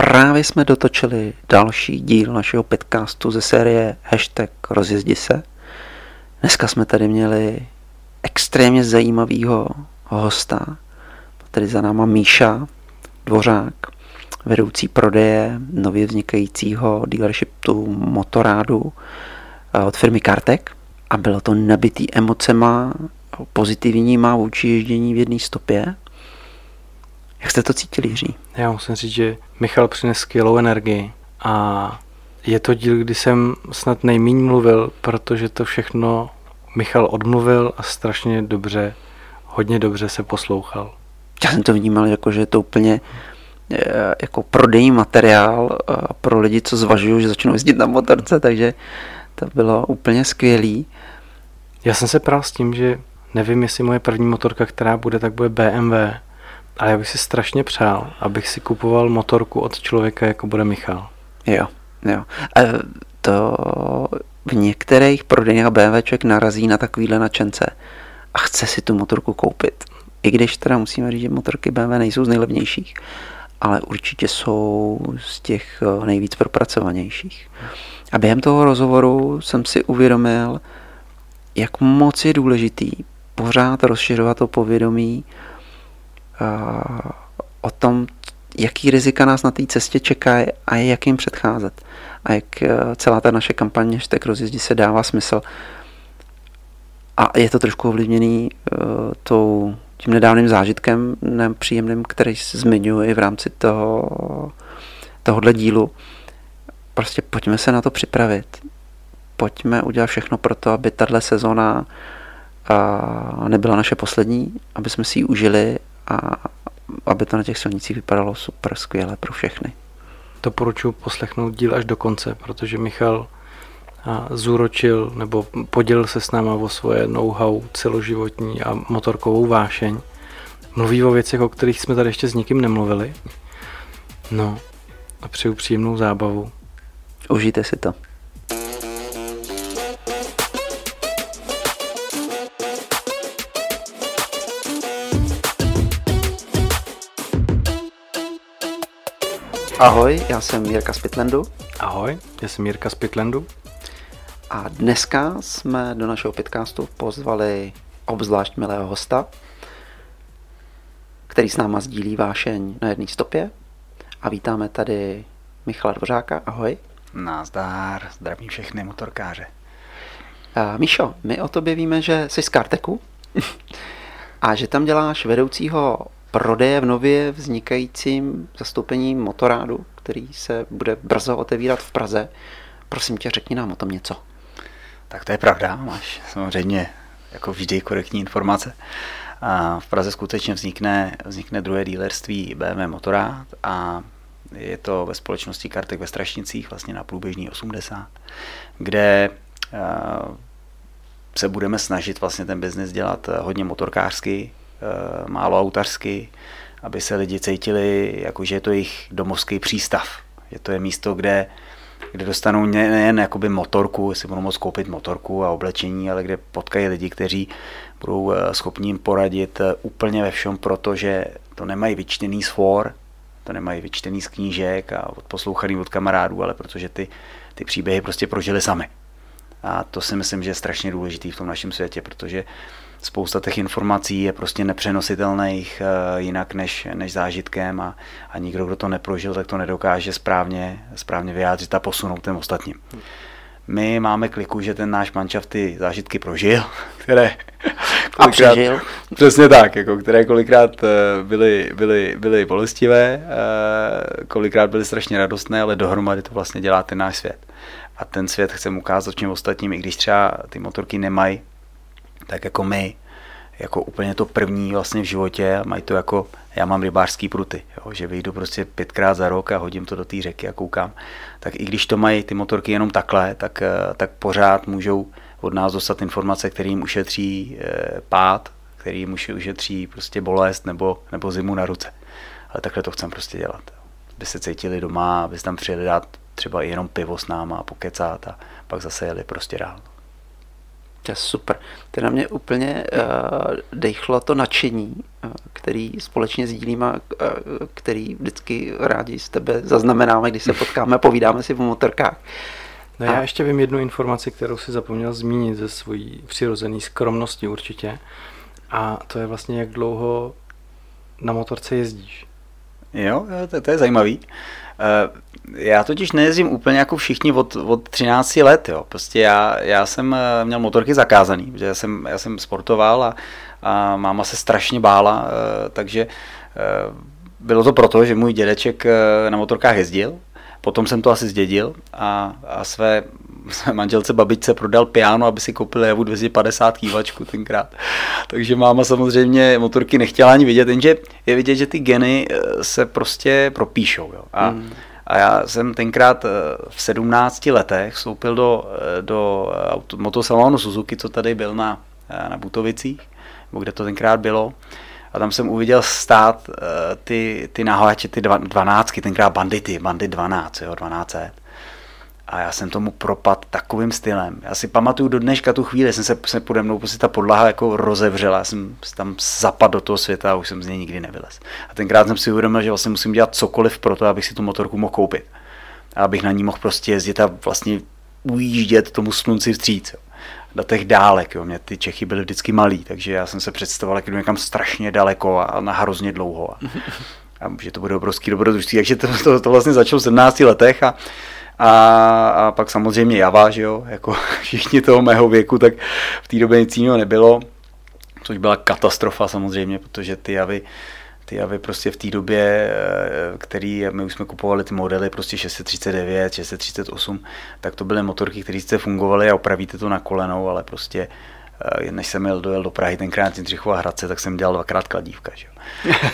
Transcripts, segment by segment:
právě jsme dotočili další díl našeho podcastu ze série hashtag rozjezdi se. Dneska jsme tady měli extrémně zajímavého hosta, tady za náma Míša Dvořák, vedoucí prodeje nově vznikajícího dealershipu Motorádu eh, od firmy Kartek a bylo to nabitý emocema, pozitivníma vůči ježdění v jedné stopě. Jak jste to cítili, Jiří? Já musím říct, že Michal přines skvělou energii a je to díl, kdy jsem snad nejméně mluvil, protože to všechno Michal odmluvil a strašně dobře, hodně dobře se poslouchal. Já jsem to vnímal jako, že je to úplně eh, jako prodejní materiál eh, pro lidi, co zvažují, že začnou jezdit na motorce, takže to bylo úplně skvělý. Já jsem se prál s tím, že nevím, jestli moje první motorka, která bude, tak bude BMW, ale já bych si strašně přál, abych si kupoval motorku od člověka, jako bude Michal. Jo, jo. A to v některých prodejnách BMW člověk narazí na takovýhle načence a chce si tu motorku koupit. I když teda musíme říct, že motorky BMW nejsou z nejlevnějších, ale určitě jsou z těch eh, nejvíc propracovanějších. A během toho rozhovoru jsem si uvědomil, jak moc je důležitý pořád rozšiřovat to povědomí o tom, jaký rizika nás na té cestě čekají a jak jim předcházet. A jak uh, celá ta naše kampaně Hashtag rozjezdi se dává smysl. A je to trošku ovlivněný uh, tou, tím nedávným zážitkem nepříjemným, který zmiňuji v rámci toho, tohohle dílu. Prostě pojďme se na to připravit. Pojďme udělat všechno pro to, aby tahle sezona a nebyla naše poslední, aby jsme si ji užili a aby to na těch silnicích vypadalo super skvěle pro všechny. Doporučuji poslechnout díl až do konce, protože Michal zúročil nebo podělil se s náma o svoje know-how celoživotní a motorkovou vášeň. Mluví o věcech, o kterých jsme tady ještě s nikým nemluvili. No a přeju příjemnou zábavu. Užijte si to. Ahoj, já jsem Jirka z Pitlandu. Ahoj, já jsem Jirka z Pitlandu. A dneska jsme do našeho podcastu pozvali obzvlášť milého hosta, který s náma sdílí vášeň na jedné stopě. A vítáme tady Michala Dvořáka. Ahoj. Nazdár, zdravím všechny motorkáře. A Míšo, my o tobě víme, že jsi z Karteku a že tam děláš vedoucího prodeje v nově vznikajícím zastoupení motorádu, který se bude brzo otevírat v Praze. Prosím tě, řekni nám o tom něco. Tak to je pravda, máš samozřejmě jako vždy korektní informace. A v Praze skutečně vznikne, vznikne druhé dílerství BMW Motorát a je to ve společnosti Kartek ve Strašnicích, vlastně na průběžný 80, kde se budeme snažit vlastně ten biznis dělat hodně motorkářsky, Eh, málo autařsky, aby se lidi cítili, jako že je to jejich domovský přístav. Že to je místo, kde, kde dostanou nejen jakoby motorku, jestli budou moct koupit motorku a oblečení, ale kde potkají lidi, kteří budou eh, schopni jim poradit eh, úplně ve všem, protože to nemají vyčtený z for, to nemají vyčtený z knížek a odposlouchaný od kamarádů, ale protože ty, ty příběhy prostě prožili sami. A to si myslím, že je strašně důležitý v tom našem světě, protože spousta těch informací je prostě nepřenositelných uh, jinak než, než zážitkem a, a nikdo, kdo to neprožil, tak to nedokáže správně, správně vyjádřit a posunout těm ostatním. My máme kliku, že ten náš mančav ty zážitky prožil, které a přežil. Přesně tak, jako, které kolikrát eh, byly, byly, byly bolestivé, eh, kolikrát byly strašně radostné, ale dohromady to vlastně dělá ten náš svět. A ten svět chceme ukázat všem ostatním, i když třeba ty motorky nemají tak jako my, jako úplně to první vlastně v životě, mají to jako, já mám rybářský pruty, jo, že vyjdu prostě pětkrát za rok a hodím to do té řeky a koukám, tak i když to mají ty motorky jenom takhle, tak, eh, tak pořád můžou od nás dostat informace, které jim ušetří eh, pád, který jim ušetří prostě bolest nebo, nebo zimu na ruce. Ale takhle to chcem prostě dělat. Aby se cítili doma, aby tam přijeli dát třeba jenom pivo s náma a pokecat a pak zase jeli prostě dál. To je super. To na mě úplně uh, dechlo to nadšení, uh, který společně sdílíme, uh, který vždycky rádi z tebe zaznamenáme, když se potkáme, povídáme si o motorkách. No já ještě vím jednu informaci, kterou si zapomněl zmínit ze svojí přirozené skromnosti určitě. A to je vlastně, jak dlouho na motorce jezdíš. Jo, to, to je zajímavý. Eh, já totiž nejezdím úplně jako všichni od, od 13 let, jo. Prostě já, já jsem eh, měl motorky zakázaný, protože já jsem, já jsem sportoval a, a máma se strašně bála, eh, takže bylo to proto, že můj dědeček na motorkách jezdil, potom jsem to asi zdědil a, a své, své manželce babičce prodal piano, aby si koupil Javu 250 kývačku tenkrát. Takže máma samozřejmě motorky nechtěla ani vidět, jenže je vidět, že ty geny se prostě propíšou. Jo. A, mm a já jsem tenkrát eh, v 17 letech vstoupil do, eh, do eh, motosalonu Suzuki, co tady byl na, na Butovicích, nebo kde to tenkrát bylo. A tam jsem uviděl stát ty, ty nahojače, ty dvanáctky, tenkrát bandity, bandit 12, jo, 12 a já jsem tomu propad takovým stylem. Já si pamatuju do dneška tu chvíli, jsem se, se pode mnou prostě ta podlaha jako rozevřela, já jsem tam zapadl do toho světa a už jsem z něj nikdy nevylez. A tenkrát jsem si uvědomil, že vlastně musím dělat cokoliv pro to, abych si tu motorku mohl koupit. A abych na ní mohl prostě jezdit a vlastně ujíždět tomu slunci vstříc. Jo. Do těch dálek, jo. Mě ty Čechy byly vždycky malý, takže já jsem se představoval, jak jdu někam strašně daleko a na hrozně dlouho. A, a že to bude obrovský dobrodružství. Takže to, to, to vlastně začalo v 17 letech a a, a pak samozřejmě Java, že jo, jako všichni toho mého věku, tak v té době nic jiného nebylo, což byla katastrofa samozřejmě, protože ty Javy, ty javy prostě v té době, eh, který my už jsme kupovali ty modely prostě 639, 638, tak to byly motorky, které sice fungovaly a opravíte to na kolenou, ale prostě eh, než jsem jel, dojel do Prahy tenkrát Jindřichova Hradce, tak jsem dělal dvakrát kladívka. Že?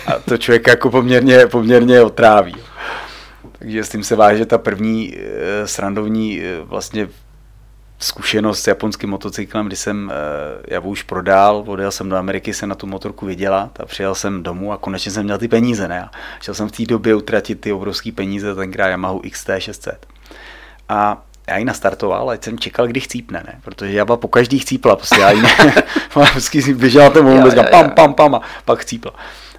A to člověk jako poměrně, poměrně otráví. Takže s tím se váže ta první e, srandovní vlastně zkušenost s japonským motocyklem, kdy jsem e, já už prodal, odjel jsem do Ameriky se na tu motorku vydělat a přijel jsem domů a konečně jsem měl ty peníze. Ne? A chtěl jsem v té době utratit ty obrovské peníze, tenkrát Yamaha XT600. A já ji nastartoval, ať jsem čekal, kdy chcípne, ne? Protože Java po každý chcípla, prostě já ji ne, běžela ten moment, pam, pam, pam a pak chcípla.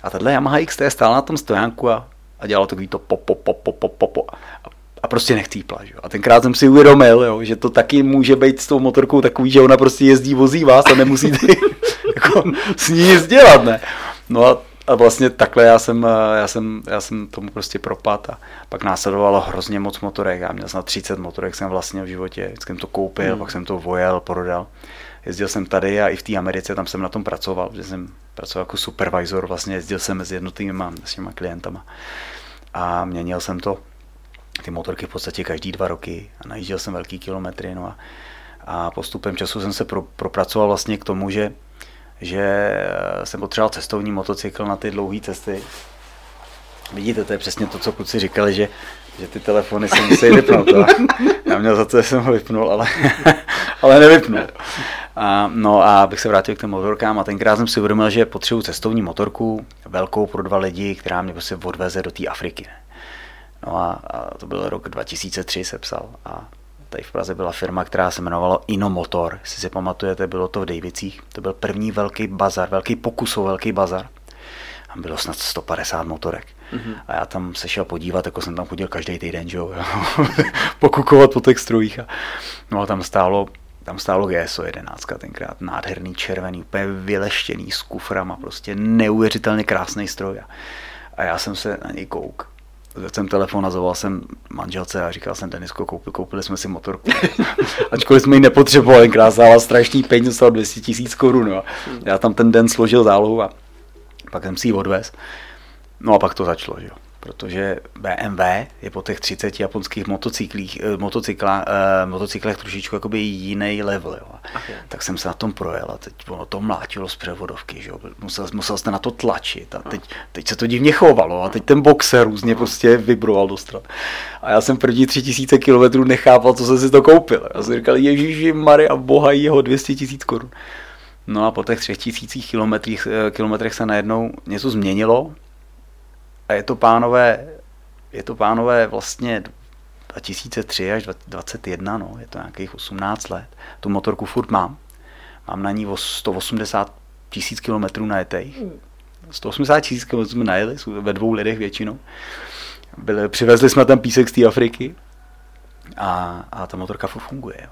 A tahle Yamaha XT stála na tom stojánku a a dělalo takový to pop, pop, pop, pop, pop, pop, a prostě nechcípla. Že? A tenkrát jsem si uvědomil, jo, že to taky může být s tou motorkou takový, že ona prostě jezdí, vozí vás a nemusíte jako, s ní nic dělat, ne? No a, a vlastně takhle já jsem, já, jsem, já jsem tomu prostě propad a pak následovalo hrozně moc motorek. Já měl snad 30 motorek jsem vlastně v životě, vždycky jsem to koupil, hmm. pak jsem to vojel, prodal. Jezdil jsem tady a i v té Americe, tam jsem na tom pracoval, že jsem pracoval jako supervisor, vlastně jezdil jsem mezi jednotlivými s těma klientama a měnil jsem to, ty motorky v podstatě každý dva roky a najížděl jsem velký kilometry, no a, a postupem času jsem se pro, propracoval vlastně k tomu, že, že jsem potřeboval cestovní motocykl na ty dlouhé cesty. Vidíte, to je přesně to, co kluci říkali, že, že ty telefony se musí vypnout. Já měl za to, že jsem ho vypnul, ale, ale nevypnul. A, no a abych se vrátil k těm motorkám a tenkrát jsem si uvědomil, že potřebuji cestovní motorku, velkou pro dva lidi, která mě prostě odveze do té Afriky. No a, a, to byl rok 2003, se psal. A tady v Praze byla firma, která se jmenovala Inomotor. Jestli si pamatujete, bylo to v Davicích. To byl první velký bazar, velký pokus o velký bazar. A bylo snad 150 motorek. Mm-hmm. A já tam se šel podívat, jako jsem tam chodil každý týden, že jo, pokukovat po těch strojích. A, no a tam stálo tam stálo GSO 11 tenkrát, nádherný červený, úplně vyleštěný s kuframa, prostě neuvěřitelně krásný stroj. A já jsem se na něj kouk. Jsem telefon a zavolal jsem manželce a říkal jsem Denisko, koupili, koupili jsme si motorku. Ačkoliv jsme ji nepotřebovali, krásná strašný peníze, stál 200 tisíc korun. No. Já tam ten den složil zálohu a pak jsem si ji odvez. No a pak to začalo, že jo protože BMW je po těch 30 japonských motocyklích, eh, motocykla, eh, motocyklech trošičku jakoby jiný level. Jo. Okay. Tak jsem se na tom projel a teď ono to mlátilo z převodovky, že jo. Musel, musel jste na to tlačit a teď, teď se to divně chovalo a teď ten boxer různě prostě vibroval do stran. A já jsem první 3000 km nechápal, co jsem si to koupil. Já jsem říkal, Ježíši Maria, boha jeho 200 tisíc korun. No a po těch 3000 kilometrech, eh, kilometrech se najednou něco změnilo, a je to pánové, je to pánové vlastně 2003 až 2021, no, je to nějakých 18 let. Tu motorku furt mám. mám na ní o 180 tisíc kilometrů najetých. 180 tisíc kilometrů jsme najeli, ve dvou lidech většinou. Byli, přivezli jsme tam písek z té Afriky a, a ta motorka funguje. Jo.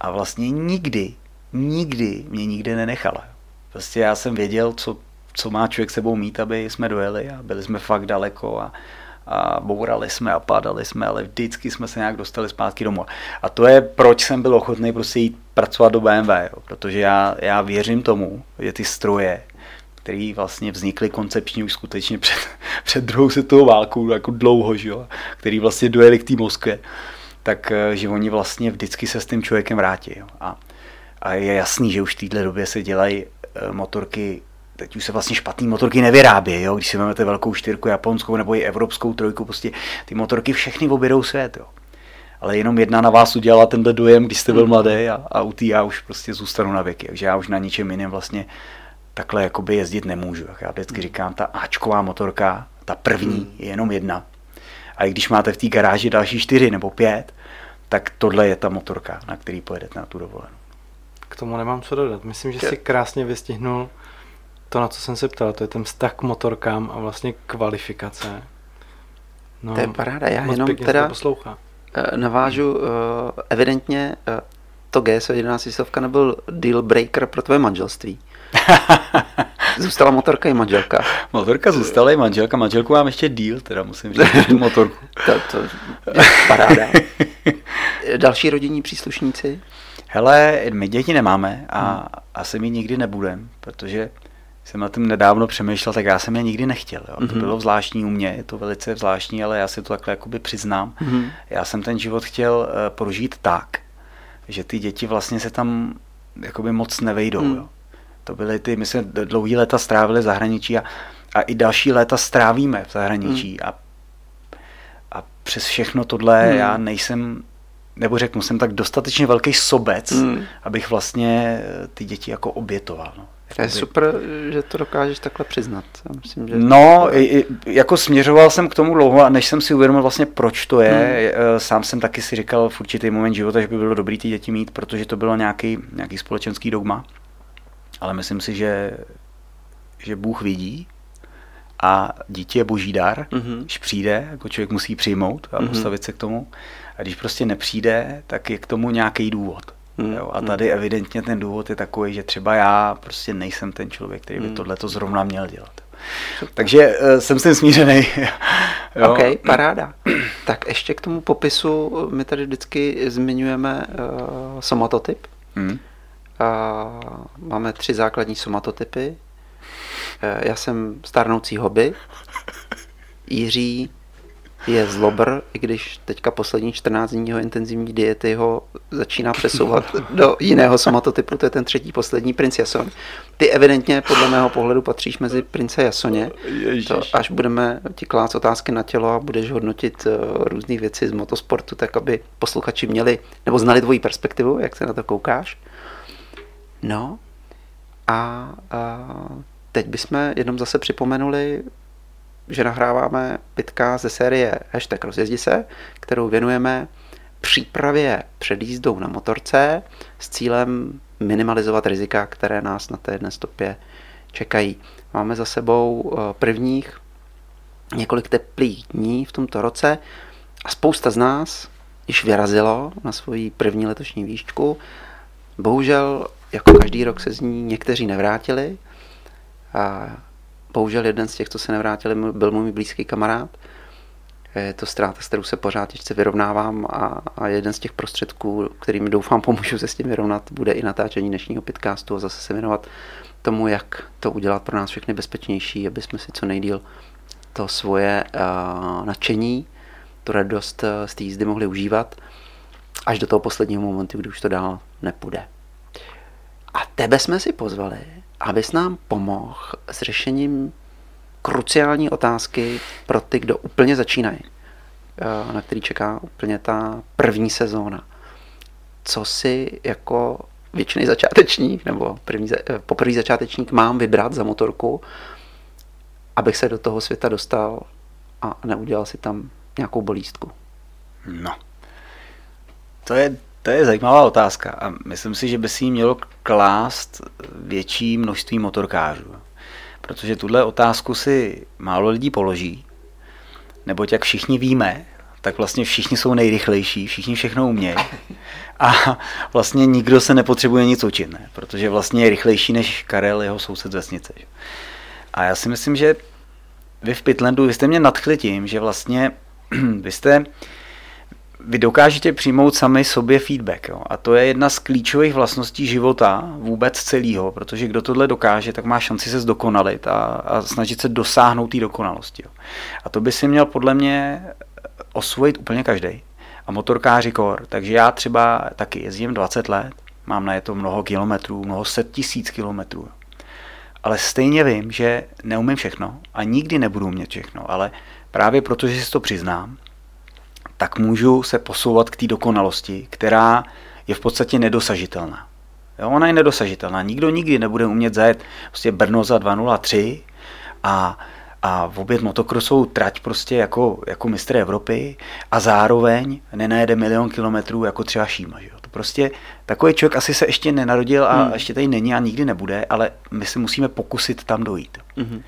A vlastně nikdy, nikdy mě nikdy nenechala. Prostě já jsem věděl, co, co má člověk sebou mít, aby jsme dojeli a byli jsme fakt daleko a, a bourali jsme a padali jsme, ale vždycky jsme se nějak dostali zpátky domů. A to je, proč jsem byl ochotný prostě jít pracovat do BMW, jo. protože já, já věřím tomu, že ty stroje, které vlastně vznikly koncepčně už skutečně před, před druhou světovou válkou, jako dlouho, že jo, který vlastně dojeli k té Moskvě, tak eh, že oni vlastně vždycky se s tím člověkem vrátí. Jo. A, a je jasný, že už v této době se dělají eh, motorky teď už se vlastně špatný motorky nevyrábí, jo? když si vezmete velkou čtyřku japonskou nebo i evropskou trojku, prostě ty motorky všechny objedou svět. Jo? Ale jenom jedna na vás udělala tenhle dojem, když jste byl mladý a, a u té já už prostě zůstanu na věky. Takže já už na ničem jiném vlastně takhle jakoby jezdit nemůžu. Já vždycky říkám, ta Ačková motorka, ta první je jenom jedna. A i když máte v té garáži další čtyři nebo pět, tak tohle je ta motorka, na který pojedete na tu dovolenou. K tomu nemám co dodat. Myslím, že si krásně vystihnul to, na co jsem se ptal, to je ten vztah k motorkám a vlastně kvalifikace. No, to je paráda, já jenom teda poslouchá. Eh, navážu, eh, evidentně eh, to GSO 11 stovka nebyl deal breaker pro tvoje manželství. Zůstala motorka i manželka. Motorka zůstala i manželka. Manželku mám ještě díl, teda musím říct, tu motorku. to, to je paráda. Další rodinní příslušníci? Hele, my děti nemáme a hmm. asi mi nikdy nebudem, protože jsem na tom nedávno přemýšlel, tak já jsem je nikdy nechtěl. Jo. Mm-hmm. To mhm. bylo zvláštní u mě, je to velice zvláštní, ale já si to takhle jakoby přiznám. Mm-hmm. Já jsem ten život chtěl uh, prožít tak, že ty děti vlastně se tam jakoby moc nevejdou. Mm. Jo. To byly ty, my jsme dlouhý léta strávili v zahraničí a, a i další léta strávíme v zahraničí mm. a, a přes všechno tohle mm. já nejsem nebo řeknu, jsem tak dostatečně velký sobec, mm. abych vlastně ty děti jako obětoval. No. To je super, že to dokážeš takhle přiznat. Já myslím, že... No, jako směřoval jsem k tomu dlouho a než jsem si uvědomil vlastně, proč to je, hmm. sám jsem taky si říkal v určitý moment života, že by bylo dobré ty děti mít, protože to bylo nějaký, nějaký společenský dogma. Ale myslím si, že, že Bůh vidí a dítě je boží dar, mm-hmm. když přijde, jako člověk musí přijmout a mm-hmm. postavit se k tomu. A když prostě nepřijde, tak je k tomu nějaký důvod. Hmm. Jo, a hmm. tady evidentně ten důvod je takový, že třeba já prostě nejsem ten člověk, který by hmm. tohle to zrovna měl dělat. Takže uh, jsem s tím smířený. jo. OK, paráda. tak ještě k tomu popisu, my tady vždycky zmiňujeme uh, somatotyp. Hmm. Uh, máme tři základní somatotypy. Uh, já jsem stárnoucí hobby. Jiří je zlobr, i když teďka poslední 14 dní jeho intenzivní diety ho začíná přesouvat do jiného somatotypu, to je ten třetí poslední princ Jason. Ty evidentně podle mého pohledu patříš mezi prince Jasoně. To, až budeme ti klát otázky na tělo a budeš hodnotit uh, různé věci z motosportu, tak aby posluchači měli, nebo znali tvoji perspektivu, jak se na to koukáš. No a, a teď bychom jenom zase připomenuli že nahráváme pitka ze série Hashtag rozjezdi se, kterou věnujeme přípravě před jízdou na motorce s cílem minimalizovat rizika, které nás na té jedné stopě čekají. Máme za sebou eh, prvních několik teplých dní v tomto roce a spousta z nás již vyrazilo na svoji první letošní výšku. Bohužel, jako každý rok se z ní někteří nevrátili. A Bohužel jeden z těch, co se nevrátili, byl můj blízký kamarád. Je to ztráta, s kterou se pořád ještě vyrovnávám a, a jeden z těch prostředků, kterými doufám pomůžu se s tím vyrovnat, bude i natáčení dnešního podcastu a zase se věnovat tomu, jak to udělat pro nás všechny bezpečnější, aby jsme si co nejdíl to svoje uh, nadšení, tu radost uh, z té jízdy mohli užívat až do toho posledního momentu, kdy už to dál nepůjde. A tebe jsme si pozvali, abys nám pomohl s řešením kruciální otázky pro ty, kdo úplně začínají, eh, na který čeká úplně ta první sezóna. Co si jako většiný začátečník nebo první, eh, poprvý začátečník mám vybrat za motorku, abych se do toho světa dostal a neudělal si tam nějakou bolístku? No, to je To je zajímavá otázka a myslím si, že by si ji mělo klást větší množství motorkářů. Protože tuhle otázku si málo lidí položí, neboť jak všichni víme, tak vlastně všichni jsou nejrychlejší, všichni všechno umějí a vlastně nikdo se nepotřebuje nic učit, ne? protože vlastně je rychlejší než Karel, jeho soused z vesnice. Že? A já si myslím, že vy v Pitlandu, vy jste mě nadchli tím, že vlastně vy jste, vy dokážete přijmout sami sobě feedback. Jo? A to je jedna z klíčových vlastností života vůbec celého, protože kdo tohle dokáže, tak má šanci se zdokonalit a, a snažit se dosáhnout té dokonalosti. Jo? A to by si měl podle mě osvojit úplně každý. A motorkáři kor. Takže já třeba taky jezdím 20 let, mám na je to mnoho kilometrů, mnoho set tisíc kilometrů. Ale stejně vím, že neumím všechno a nikdy nebudu umět všechno, ale právě protože si to přiznám, tak můžu se posouvat k té dokonalosti, která je v podstatě nedosažitelná. Jo, ona je nedosažitelná. Nikdo nikdy nebude umět zajet prostě Brno za 2.03 a, a v obět motokrosovou trať prostě jako, jako mistr Evropy a zároveň nenajede milion kilometrů jako třeba Šíma. Že jo? To prostě takový člověk asi se ještě nenarodil a hmm. ještě tady není a nikdy nebude, ale my se musíme pokusit tam dojít. Hmm.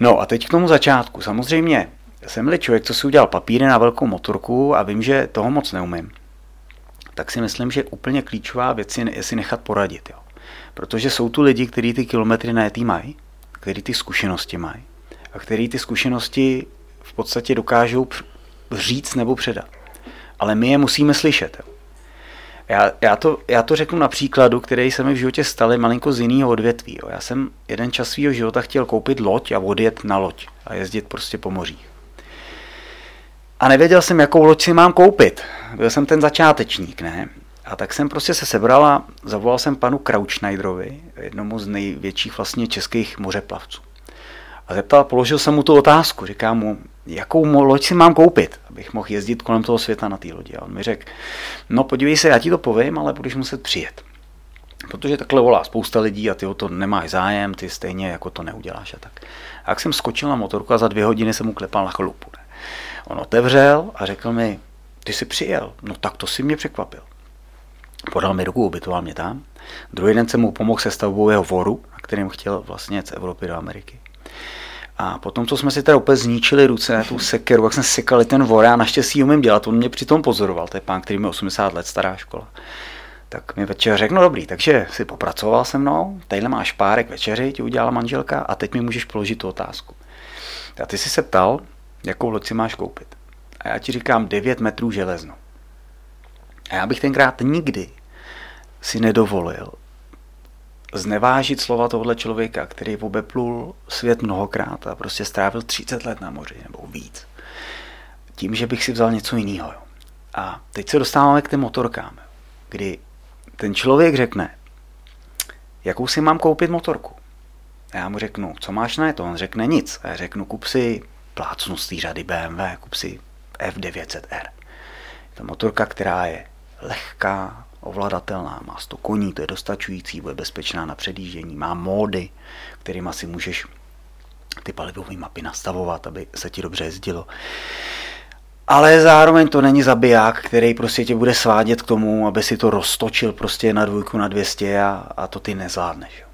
No a teď k tomu začátku. Samozřejmě jsem-li člověk, co si udělal papíry na velkou motorku a vím, že toho moc neumím, tak si myslím, že úplně klíčová věc je si nechat poradit. Jo. Protože jsou tu lidi, kteří ty kilometry najetý mají, kteří ty zkušenosti mají a kteří ty zkušenosti v podstatě dokážou říct nebo předat. Ale my je musíme slyšet. Jo. Já, já, to, já to řeknu na příkladu, který se mi v životě staly malinko z jiného odvětví. Jo. Já jsem jeden čas svého života chtěl koupit loď a odjet na loď a jezdit prostě po mořích. A nevěděl jsem, jakou loď si mám koupit. Byl jsem ten začátečník, ne? A tak jsem prostě se sebral a zavolal jsem panu Krautschneiderovi, jednomu z největších vlastně českých mořeplavců. A zeptal, položil jsem mu tu otázku, říkám mu, jakou loď si mám koupit, abych mohl jezdit kolem toho světa na té lodi. A on mi řekl, no podívej se, já ti to povím, ale budeš muset přijet. Protože takhle volá spousta lidí a ty o to nemáš zájem, ty stejně jako to neuděláš a tak. A jak jsem skočil na motorku a za dvě hodiny jsem mu klepal na chlupu. Ne? On otevřel a řekl mi, ty jsi přijel. No tak to si mě překvapil. Podal mi ruku, ubytoval mě tam. Druhý den jsem mu pomohl se stavbou jeho voru, na kterým chtěl vlastně z Evropy do Ameriky. A potom, co jsme si teda úplně zničili ruce, tu sekeru, jak jsem sekali ten vor, já naštěstí umím dělat, on mě přitom pozoroval, to je pán, který mi 80 let, stará škola. Tak mi večer řekl, no dobrý, takže si popracoval se mnou, tadyhle máš párek večeři, ti udělala manželka a teď mi můžeš položit tu otázku. A ty jsi se ptal, jakou loď si máš koupit. A já ti říkám 9 metrů železno. A já bych tenkrát nikdy si nedovolil znevážit slova tohle člověka, který obeplul svět mnohokrát a prostě strávil 30 let na moři nebo víc. Tím, že bych si vzal něco jiného. A teď se dostáváme k těm motorkám, kdy ten člověk řekne, jakou si mám koupit motorku. A já mu řeknu, co máš na to? On řekne nic. A já řeknu, kup si plácnu z té řady BMW, kup si F900R. Je to motorka, která je lehká, ovladatelná, má 100 koní, to je dostačující, bude bezpečná na předjíždění, má módy, kterými si můžeš ty palivové mapy nastavovat, aby se ti dobře jezdilo. Ale zároveň to není zabiják, který prostě tě bude svádět k tomu, aby si to roztočil prostě na dvojku na 200 a, a to ty nezvládneš.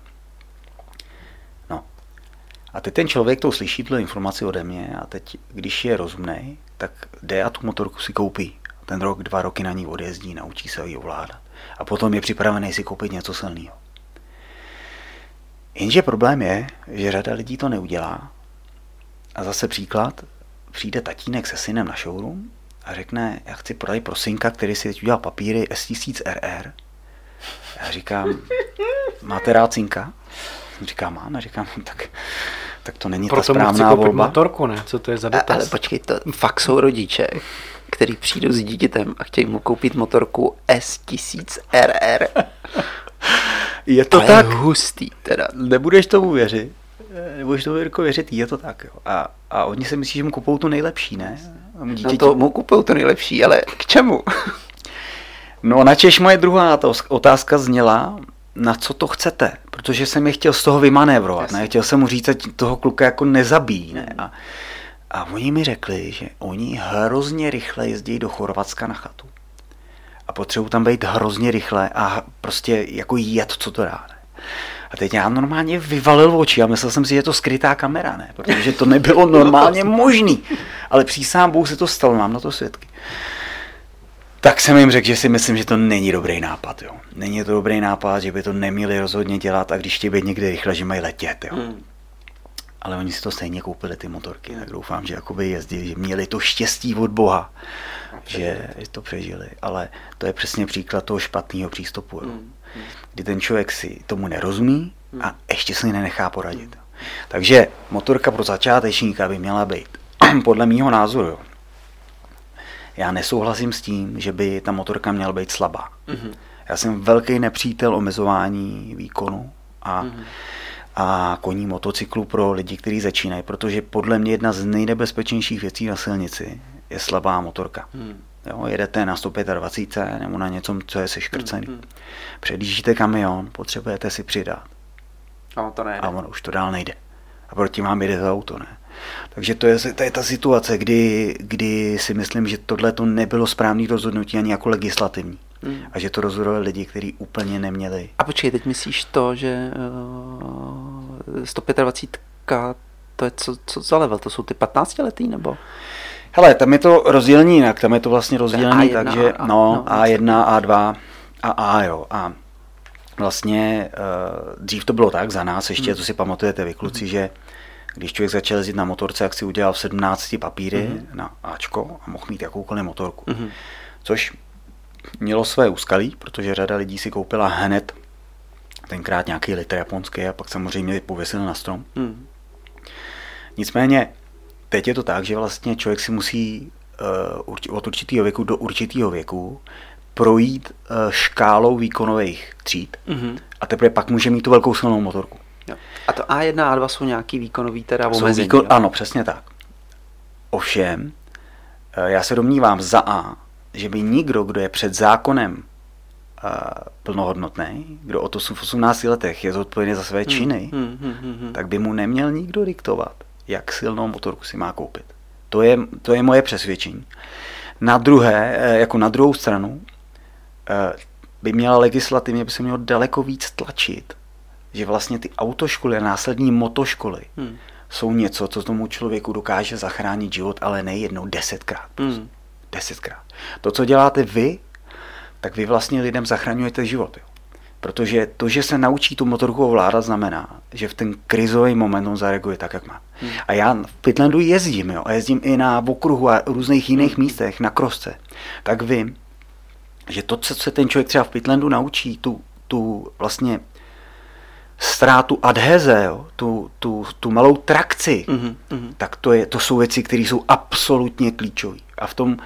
A teď ten člověk to slyší tuhle informaci ode mě a teď, když je rozumný, tak jde a tu motorku si koupí. Ten rok, dva roky na ní odjezdí, naučí se ji ovládat. A potom je připravený si koupit něco silného. Jenže problém je, že řada lidí to neudělá. A zase příklad, přijde tatínek se synem na showroom a řekne, já chci prodat pro synka, který si teď udělal papíry S1000RR. Já říkám, máte rád synka? Říkám, mám. A říkám, tak, tak to není Proto ta správná volba. motorku, ne? Co to je za dotaz? Ale počkej, to fakt jsou rodiče, který přijdou s dítětem a chtějí mu koupit motorku S1000RR. Je to Ale tak hustý, teda. Nebudeš tomu věřit. Nebudeš tomu Jirko věřit, je to tak. Jo. A, a oni si myslí, že mu kupou tu nejlepší, ne? Dítěti... No to mu kupou to nejlepší, ale k čemu? No načež moje druhá otázka zněla, na co to chcete, protože jsem je chtěl z toho vymanévrovat, ne? chtěl jsem mu říct, že toho kluka jako nezabíjí, ne? A, a oni mi řekli, že oni hrozně rychle jezdí do Chorvatska na chatu. A a potřebuji tam být hrozně rychle a prostě jako jet, co to dá. Ne? A teď já normálně vyvalil oči a myslel jsem si, že je to skrytá kamera, ne? Protože to nebylo normálně možný. Ale přísám Bůh se to stalo, mám na to svědky. Tak jsem jim řekl, že si myslím, že to není dobrý nápad. Jo. Není to dobrý nápad, že by to neměli rozhodně dělat a když chtějí být někde rychle, že mají letět. Jo. Hmm. Ale oni si to stejně koupili, ty motorky, tak doufám, že jakoby jezdili, že měli to štěstí od Boha, že to přežili. Ale to je přesně příklad toho špatného přístupu. Jo. Hmm kdy ten člověk si tomu nerozumí a ještě si nenechá poradit. Takže motorka pro začátečníka by měla být, podle mýho názoru. Já nesouhlasím s tím, že by ta motorka měla být slabá. Mm-hmm. Já jsem velký nepřítel omezování výkonu a, mm-hmm. a koní motocyklu pro lidi, kteří začínají, protože podle mě jedna z nejnebezpečnějších věcí na silnici je slabá motorka. Mm. Jo, jedete na 125 nebo na něco, co je seškrcený. Hmm, hmm. Předjíždíte kamion, potřebujete si přidat. A on to nejde. A on už to dál nejde. A proti vám jede to auto, ne? Takže to je, to je ta situace, kdy, kdy si myslím, že tohle to nebylo správné rozhodnutí ani jako legislativní. Hmm. A že to rozhodovali lidi, kteří úplně neměli. A počkej, teď myslíš to, že uh, 125 to je co, co za level? To jsou ty 15 letý nebo? Hele, tam je to rozdělení jinak, tam je to vlastně rozdělení, A1, takže A, no, no, A1, A2 a A, jo. A vlastně uh, dřív to bylo tak za nás, ještě, hmm. to si pamatujete vy kluci, hmm. že když člověk začal jezdit na motorce, jak si udělal v 17 papíry hmm. na Ačko a mohl mít jakoukoliv motorku. Hmm. Což mělo své úskalí, protože řada lidí si koupila hned tenkrát nějaký litr japonský a pak samozřejmě pověsil na strom. Hmm. Nicméně teď je to tak, že vlastně člověk si musí uh, od určitého věku do určitého věku projít uh, škálou výkonových tříd mm-hmm. a teprve pak může mít tu velkou silnou motorku. Jo. A to A1 a A2 jsou nějaký výkonový teda omezení, výkon, Ano, přesně tak. Ovšem, uh, já se domnívám za A, že by nikdo, kdo je před zákonem uh, plnohodnotný, kdo od 18 letech je zodpovědný za své hmm, činy, mm, mm, mm, mm. tak by mu neměl nikdo diktovat jak silnou motorku si má koupit. To je, to je moje přesvědčení. Na druhé, eh, jako na druhou stranu, eh, by měla legislativně by se mělo daleko víc tlačit, že vlastně ty autoškoly a následní motoškoly hmm. jsou něco, co tomu člověku dokáže zachránit život, ale ne jednou, desetkrát. Hmm. Desetkrát. To, co děláte vy, tak vy vlastně lidem zachraňujete život. Jo. Protože to, že se naučí tu motorku ovládat, znamená, že v ten krizový moment on zareaguje tak, jak má. Hmm. A já v Pitlandu jezdím, jo, a jezdím i na okruhu a různých jiných hmm. místech, na krosce. Tak vím, že to, co se ten člověk třeba v Pitlandu naučí, tu, tu vlastně ztrátu adheze, jo, tu, tu, tu malou trakci, mm-hmm. tak to, je, to jsou věci, které jsou absolutně klíčové. A v tom,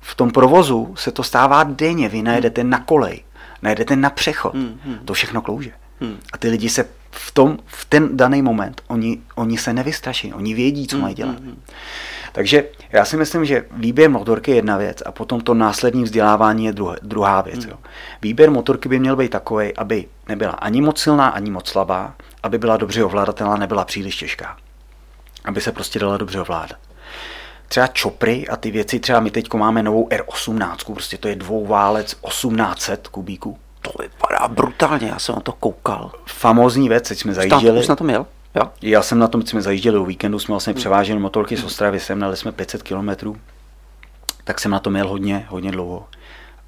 v tom provozu se to stává denně. Vy najedete na kolej, najedete na přechod. Hmm, hmm. To všechno klouže. Hmm. A ty lidi se v, tom, v ten daný moment, oni, oni se nevystraší, oni vědí, co hmm, mají dělat. Hmm, hmm. Takže já si myslím, že výběr motorky je jedna věc a potom to následní vzdělávání je druhá, druhá věc. Hmm. Jo. Výběr motorky by měl být takový, aby nebyla ani moc silná, ani moc slabá, aby byla dobře ovládatelná, nebyla příliš těžká. Aby se prostě dala dobře ovládat třeba čopry a ty věci, třeba my teď máme novou R18, prostě to je dvouválec 1800 kubíků. To vypadá brutálně, já jsem na to koukal. Famózní věc, teď jsme zajížděli. Už na to měl? Jo? Já jsem na tom, jsme zajížděli o víkendu, jsme vlastně hmm. převáželi motorky z Ostravy, sem nali jsme 500 kilometrů, tak jsem na to měl hodně, hodně dlouho.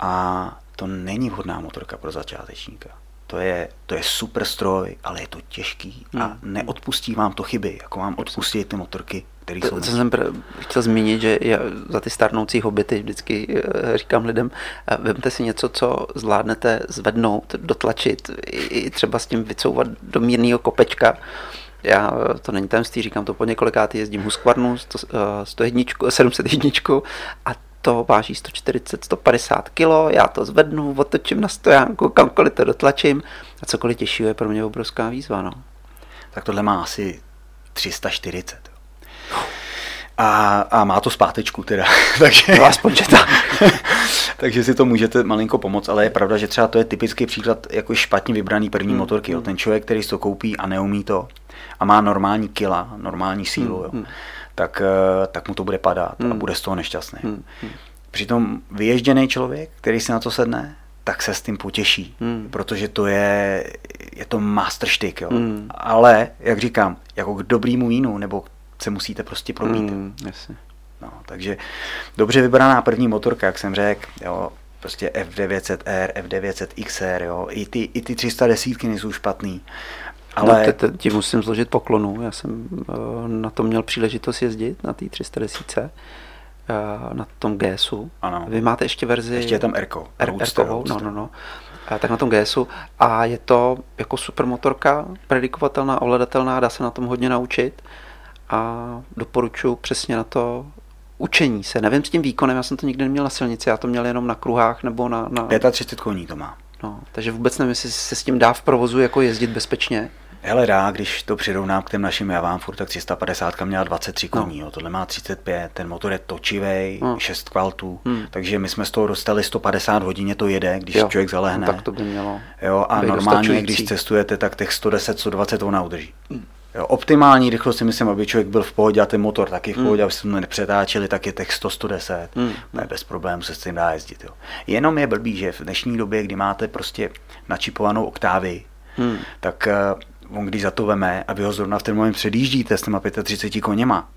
A to není vhodná motorka pro začátečníka. To je, to je super stroj, ale je to těžký a hmm. neodpustí vám to chyby, jako vám odpustí ty motorky který to, jsou... Co jsem chtěl zmínit, že já za ty starnoucí hobity vždycky eh, říkám lidem, eh, vemte si něco, co zvládnete zvednout, dotlačit, i třeba s tím vycouvat do mírného kopečka, já to není tajemství, říkám to po několikátý, jezdím Husqvarnu 101, 701 a to váží 140, 150 kg, já to zvednu, otočím na stojánku, kamkoliv to dotlačím a cokoliv těžšího je pro mě obrovská výzva. No. Tak tohle má asi 340. A, a má to zpátečku teda. takže, no, aspoň takže si to můžete malinko pomoct, ale je pravda, že třeba to je typický příklad jako špatně vybraný první hmm. motorky. Jo. Ten člověk, který si to koupí a neumí to a má normální kila, normální sílu, hmm. jo, tak, eh, tak mu to bude padat hmm. a bude z toho nešťastný. Hmm. přitom vyježděný člověk, který si na to sedne, tak se s tím potěší, Hmm. protože to je, je to masterštyk, jo. Hmm. Ale, jak říkám, jako k dobrýmu vínu, nebo se musíte prostě probít. Mm, jasně. No, takže dobře vybraná první motorka, jak jsem řekl, jo, prostě F900R, F900XR, jo, i ty, i ty 310 nejsou špatný, ale Ale... No, te, te, ti musím zložit poklonu. Já jsem uh, na tom měl příležitost jezdit, na té 310, uh, na tom GSu. Ano. Vy máte ještě verzi... ještě je tam Erko. R- R-kovou, no, no, no. A tak na tom GSu. A je to jako super motorka, predikovatelná, ovladatelná, dá se na tom hodně naučit. A doporučuji přesně na to učení se. Nevím s tím výkonem, já jsem to nikdy neměl na silnici, já to měl jenom na kruhách nebo na... na 35 koní to má. no, takže vůbec nevím, jestli se s tím dá v provozu jako jezdit bezpečně. Hele, dá, když to přirovnám k těm našim javám, furt tak 350 měla 23 koní, jo, tohle má 35, ten motor je točivý, No. 6 kvaltů, Hmm. takže my jsme z toho dostali 150 hodině to jede, když Jo, člověk zalehne. No, tak to by mělo Jo, a normálně, když cestujete, tak těch 110, 120 ona udrží. Jo, optimální rychlost si myslím, aby člověk byl v pohodě a ten motor taky v pohodě, aby se to nepřetáčeli, tak je těch 100, 110. Mm. Bez problémů se s tím dá jezdit. Jo. Jenom je blbý, že v dnešní době, kdy máte prostě načipovanou oktávy, Hmm. tak uh, on když za to veme a vy ho zrovna v ten moment předjíždíte s těma 35 koněma,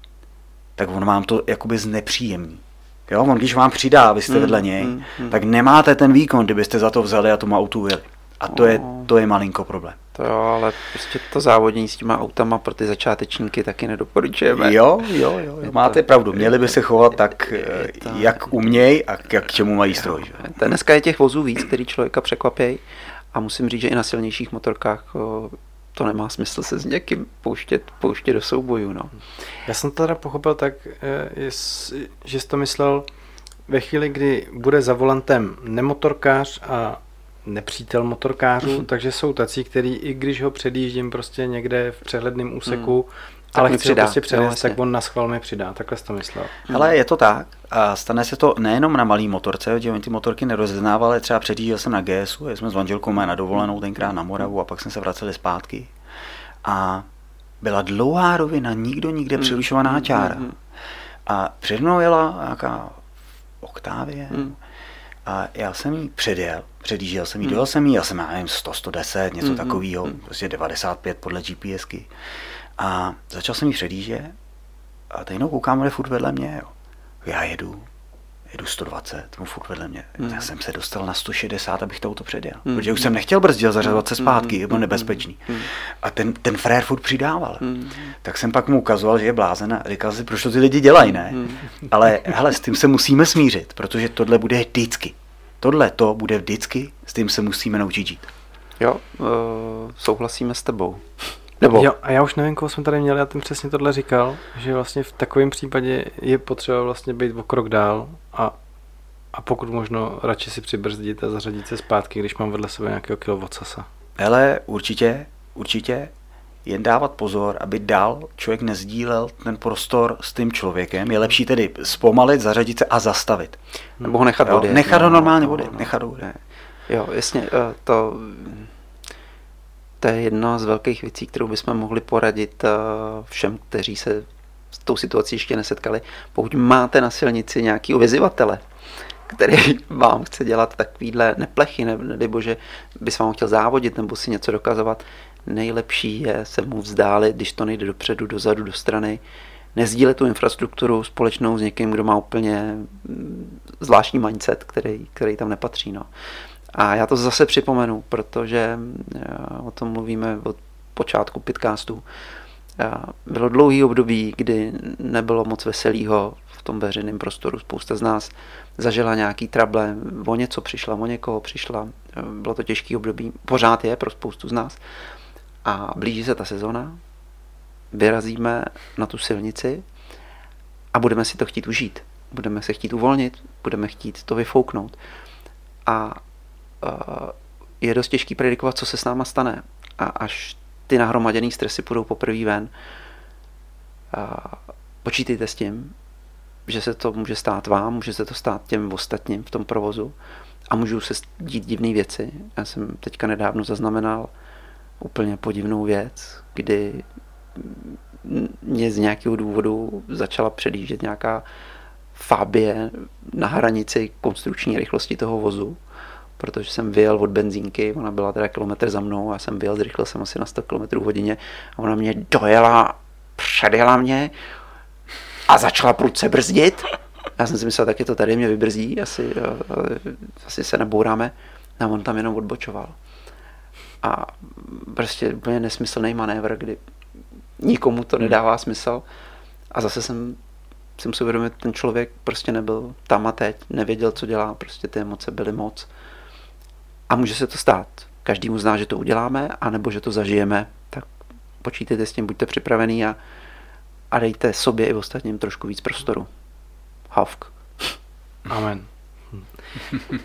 tak on vám to jakoby znepříjemní. Jo, on když vám přidá, vy jste Mm, vedle něj, mm, mm. tak nemáte ten výkon, kdybyste za to vzali a tomu autu ujeli. A to je, No. to je malinko problém. To jo, ale prostě to závodění s těma autama pro ty začátečníky taky nedoporučujeme. Jo, jo, jo, Je máte to- pravdu. Měli by se chovat tak, eh, to- jak uměj a k- jak k čemu mají stroj. To Dneska je těch vozů víc, který člověka překvapí a musím říct, že i na silnějších motorkách o, to nemá smysl se s někým pouštět, pouštět do soubojů. No. Já jsem to teda pochopil tak, eh, že jsi to myslel ve chvíli, kdy bude za volantem nemotorkář a nepřítel motorkářů, takže jsou tací, který i když ho předjíždím prostě někde v přehledném úseku, Tak ale chci ho přidá, prostě jo, předjet, jasně. tak on na schvál mi přidá. Takhle jsi to myslel. Ale je to tak a stane se to nejenom na malý motorce, že oni ty motorky nerozeznávali, třeba předjížděl jsem na GSu, jsme s manželkou na dovolenou tenkrát na Moravu a pak jsme se vraceli zpátky a byla dlouhá rovina, nikdo nikde Hmm. přerušovaná Hmm, čára. hmm. A před mnou jela nějaká oktávie Hmm. A já jsem jí předjel, předjížděl jsem jí, Hmm. dojel jsem jí, já jsem, já nevím, 100, 110, něco Hmm, takového, hmm. prostě 95 podle GPSky. A začal jsem jí předjíždět a teď jenom koukám, ale furt vedle mě, jo. Já jedu, jedu 120, on furt vedle mě. Hmm. Já jsem se dostal na 160, abych to auto předjel. Hmm. Protože už jsem nechtěl brzdit a zařazovat se Hmm. zpátky, Hmm. je bylo Hmm. nebezpečný. Hmm. A ten, ten frér furt přidával. Hmm. Tak jsem pak mu ukazoval, že je blázen a říkal si, proč to ty lidi dělají, ne? Hmm. Ale hele, s tím se musíme smířit, protože tohle bude vždycky. Tohle to bude vždycky, s tím se musíme naučit žít. Jo, uh, souhlasíme s tebou. Nebo Jo, a já už nevím, koho jsme tady měli, já tím přesně tohle říkal, že vlastně v takovém případě je potřeba vlastně být o krok dál a, a pokud možno radši si přibrzdit a zařadit se zpátky, když mám vedle sebe nějakého kilowattsa. Hele, určitě, určitě, jen dávat pozor, aby dál člověk nezdílel ten prostor s tím člověkem. Je lepší tedy zpomalit, zařadit se a zastavit. nebo ho nechat odjet. nechat ho normálně no, odjet, nechat ho odjet. ne. Jo, jasně, eh, to, to je jedna z velkých věcí, kterou bychom mohli poradit eh, všem, kteří se s tou situací ještě nesetkali. Pokud máte na silnici nějaký vyzývatele, který vám chce dělat takovýhle neplechy, ne, nebo že by s vám chtěl závodit nebo si něco dokazovat, nejlepší je se mu vzdálit, když to nejde dopředu, dozadu, do strany, nezdílet tu infrastrukturu společnou s někým, kdo má úplně mm, zvláštní mindset, který, který tam nepatří. No. A já to zase připomenu, protože eh, o tom mluvíme od počátku podcastu. Eh, Bylo dlouhý období, kdy nebylo moc veselého v tom veřejném prostoru. Spousta z nás zažila nějaký trable, o něco přišla, o někoho přišla. Eh, Bylo to těžký období, pořád je pro spoustu z nás. A blíží se ta sezona, vyrazíme na tu silnici a budeme si to chtít užít. Budeme se chtít uvolnit, budeme chtít to vyfouknout. A je dost těžký predikovat, co se s náma stane. A až ty nahromaděné stresy půjdou poprvé ven, uh, počítejte s tím, že se to může stát vám, může se to stát těm ostatním v tom provozu a můžou se dít divné věci. Já jsem teďka nedávno zaznamenal úplně podivnou věc, kdy mě z nějakého důvodu začala předjíždět nějaká fábě na hranici konstrukční rychlosti toho vozu, protože jsem vyjel od benzínky, ona byla teda kilometr za mnou, já jsem vyjel, zrychlil jsem asi na 100 km hodině a ona mě dojela, předjela mě a začala prudce brzdit. Já jsem si myslel, tak je to tady, mě vybrzdí, asi, asi se nebouráme. A on tam jenom odbočoval. A prostě úplně nesmyslný manévr, kdy nikomu to nedává smysl. A zase jsem, jsem si uvědomil, ten člověk prostě nebyl tam a teď, nevěděl, co dělá, prostě ty emoce byly moc. A může se to stát. Každý mu zná, že to uděláme, anebo že to zažijeme, tak počítejte s tím, buďte připravený a, a dejte sobě i ostatním trošku víc prostoru. Havk. Amen.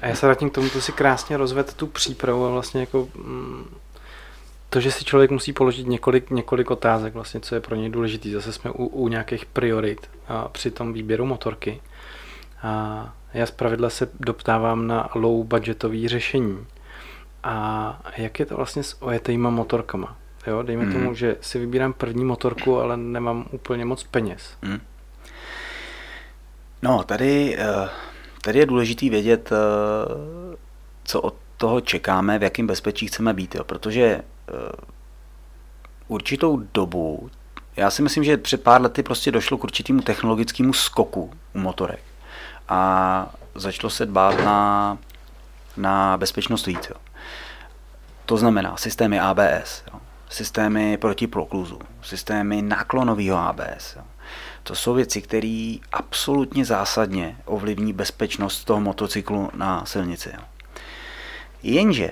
A já se vrátím k tomu, to si krásně rozved tu přípravu a vlastně jako mm, to, že si člověk musí položit několik, několik otázek, vlastně, co je pro něj důležitý. Zase jsme u, u nějakých priorit a při tom výběru motorky. A já zpravidla se doptávám na low budgetový řešení. A jak je to vlastně s ojetýma motorkama? Jo, dejme mm. tomu, že si vybírám první motorku, ale nemám úplně moc peněz. Mm. No, tady, eh, tady je důležité vědět, eh, co od toho čekáme, v jakém bezpečí chceme být, jo, protože eh, určitou dobu, já si myslím, že před pár lety prostě došlo k určitému technologickému skoku u motorek a začalo se dbát na, na bezpečnost víc. Jo. To znamená systémy ABS, jo, systémy proti prokluzu, systémy náklonového ABS. Jo. To jsou věci, které absolutně zásadně ovlivní bezpečnost toho motocyklu na silnici. Jo. Jenže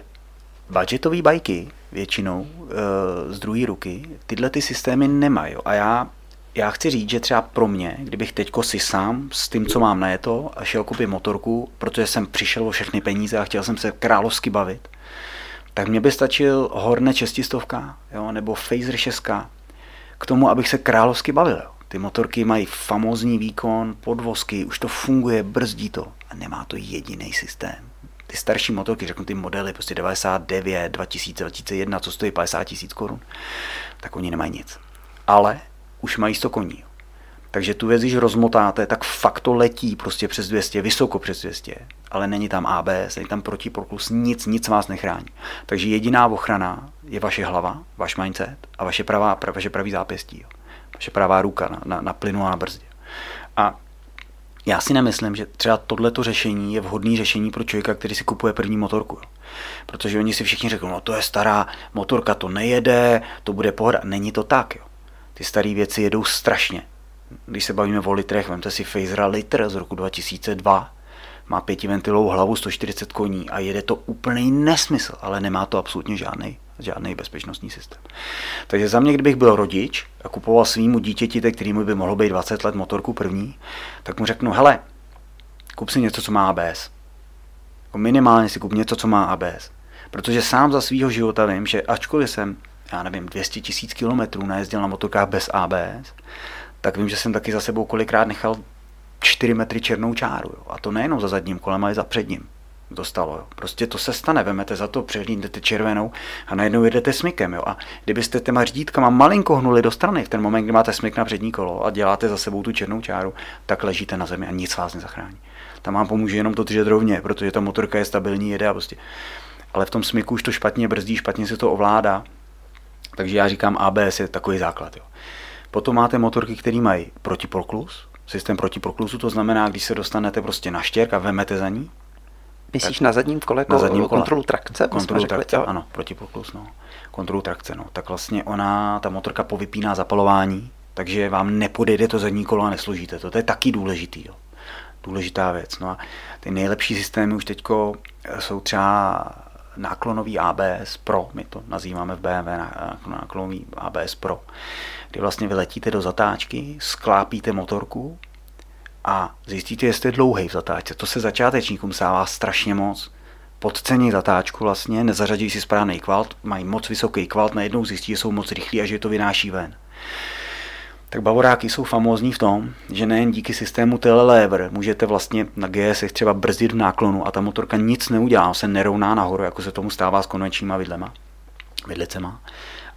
budgetové bajky většinou e, z druhé ruky tyhle ty systémy nemají. A já já chci říct, že třeba pro mě, kdybych teďko si sám s tím, co mám na to, a šel koupit motorku, protože jsem přišel o všechny peníze a chtěl jsem se královsky bavit, tak mě by stačil Horne čestistovka, jo, nebo Phaser 6 k tomu, abych se královsky bavil. Jo. Ty motorky mají famózní výkon, podvozky, už to funguje, brzdí to a nemá to jediný systém. Ty starší motorky, řeknu ty modely, prostě 99, 2000, 2001, co stojí 50 tisíc korun, tak oni nemají nic. Ale už mají 100 koní. Takže tu věc, když rozmotáte, tak fakt to letí prostě přes 200, vysoko přes 200, ale není tam ABS, není tam protiproklus, nic, nic vás nechrání. Takže jediná ochrana je vaše hlava, váš mindset a vaše, pravá, vaše pravý zápěstí, jo. vaše pravá ruka na, na, na plynu a na brzdě. A já si nemyslím, že třeba tohleto řešení je vhodné řešení pro člověka, který si kupuje první motorku. Protože oni si všichni řeknou, no to je stará motorka, to nejede, to bude pohoda. Není to tak. Jo ty staré věci jedou strašně. Když se bavíme o litrech, vemte si Phasera litr z roku 2002, má pětiventilovou hlavu, 140 koní a jede to úplný nesmysl, ale nemá to absolutně žádný, žádný bezpečnostní systém. Takže za mě, kdybych byl rodič a kupoval svýmu dítěti, kterýmu by mohlo být 20 let motorku první, tak mu řeknu, hele, kup si něco, co má ABS. Jako minimálně si kup něco, co má ABS. Protože sám za svého života vím, že ačkoliv jsem já nevím, 200 tisíc kilometrů najezdil na motorkách bez ABS, tak vím, že jsem taky za sebou kolikrát nechal 4 metry černou čáru. Jo. A to nejenom za zadním kolem, ale i za předním. Dostalo. Jo. Prostě to se stane, vemete za to, přehlídnete červenou a najednou jedete smykem. Jo. A kdybyste těma řídítkama malinko hnuli do strany v ten moment, kdy máte smyk na přední kolo a děláte za sebou tu černou čáru, tak ležíte na zemi a nic vás nezachrání. Tam vám pomůže jenom to držet rovně, protože ta motorka je stabilní, jede a prostě. Ale v tom smyku už to špatně brzdí, špatně se to ovládá takže já říkám, ABS je takový základ. Jo. Potom máte motorky, které mají protiproklus, systém protiproklusu, to znamená, když se dostanete prostě na štěrk a vemete za ní. Myslíš na zadním kole na zadním kole. kontrolu trakce? Kontrolu trakce, ano, protiproklus, no. Kontrolu trakce, no. Tak vlastně ona, ta motorka povypíná zapalování, takže vám nepodejde to zadní kolo a nesložíte to. To je taky důležitý, jo. Důležitá věc. No a ty nejlepší systémy už teďko jsou třeba náklonový ABS Pro, my to nazýváme v BMW náklonový ABS Pro, kdy vlastně vyletíte do zatáčky, sklápíte motorku a zjistíte, jestli je dlouhý v zatáčce. To se začátečníkům stává strašně moc. Podcení zatáčku vlastně, nezařadí si správný kvalt, mají moc vysoký kvalt, najednou zjistí, že jsou moc rychlí a že to vynáší ven tak bavoráky jsou famózní v tom, že nejen díky systému telelever můžete vlastně na GS třeba brzdit v náklonu a ta motorka nic neudělá, se nerovná nahoru, jako se tomu stává s konvenčníma vidlema, vidlicema.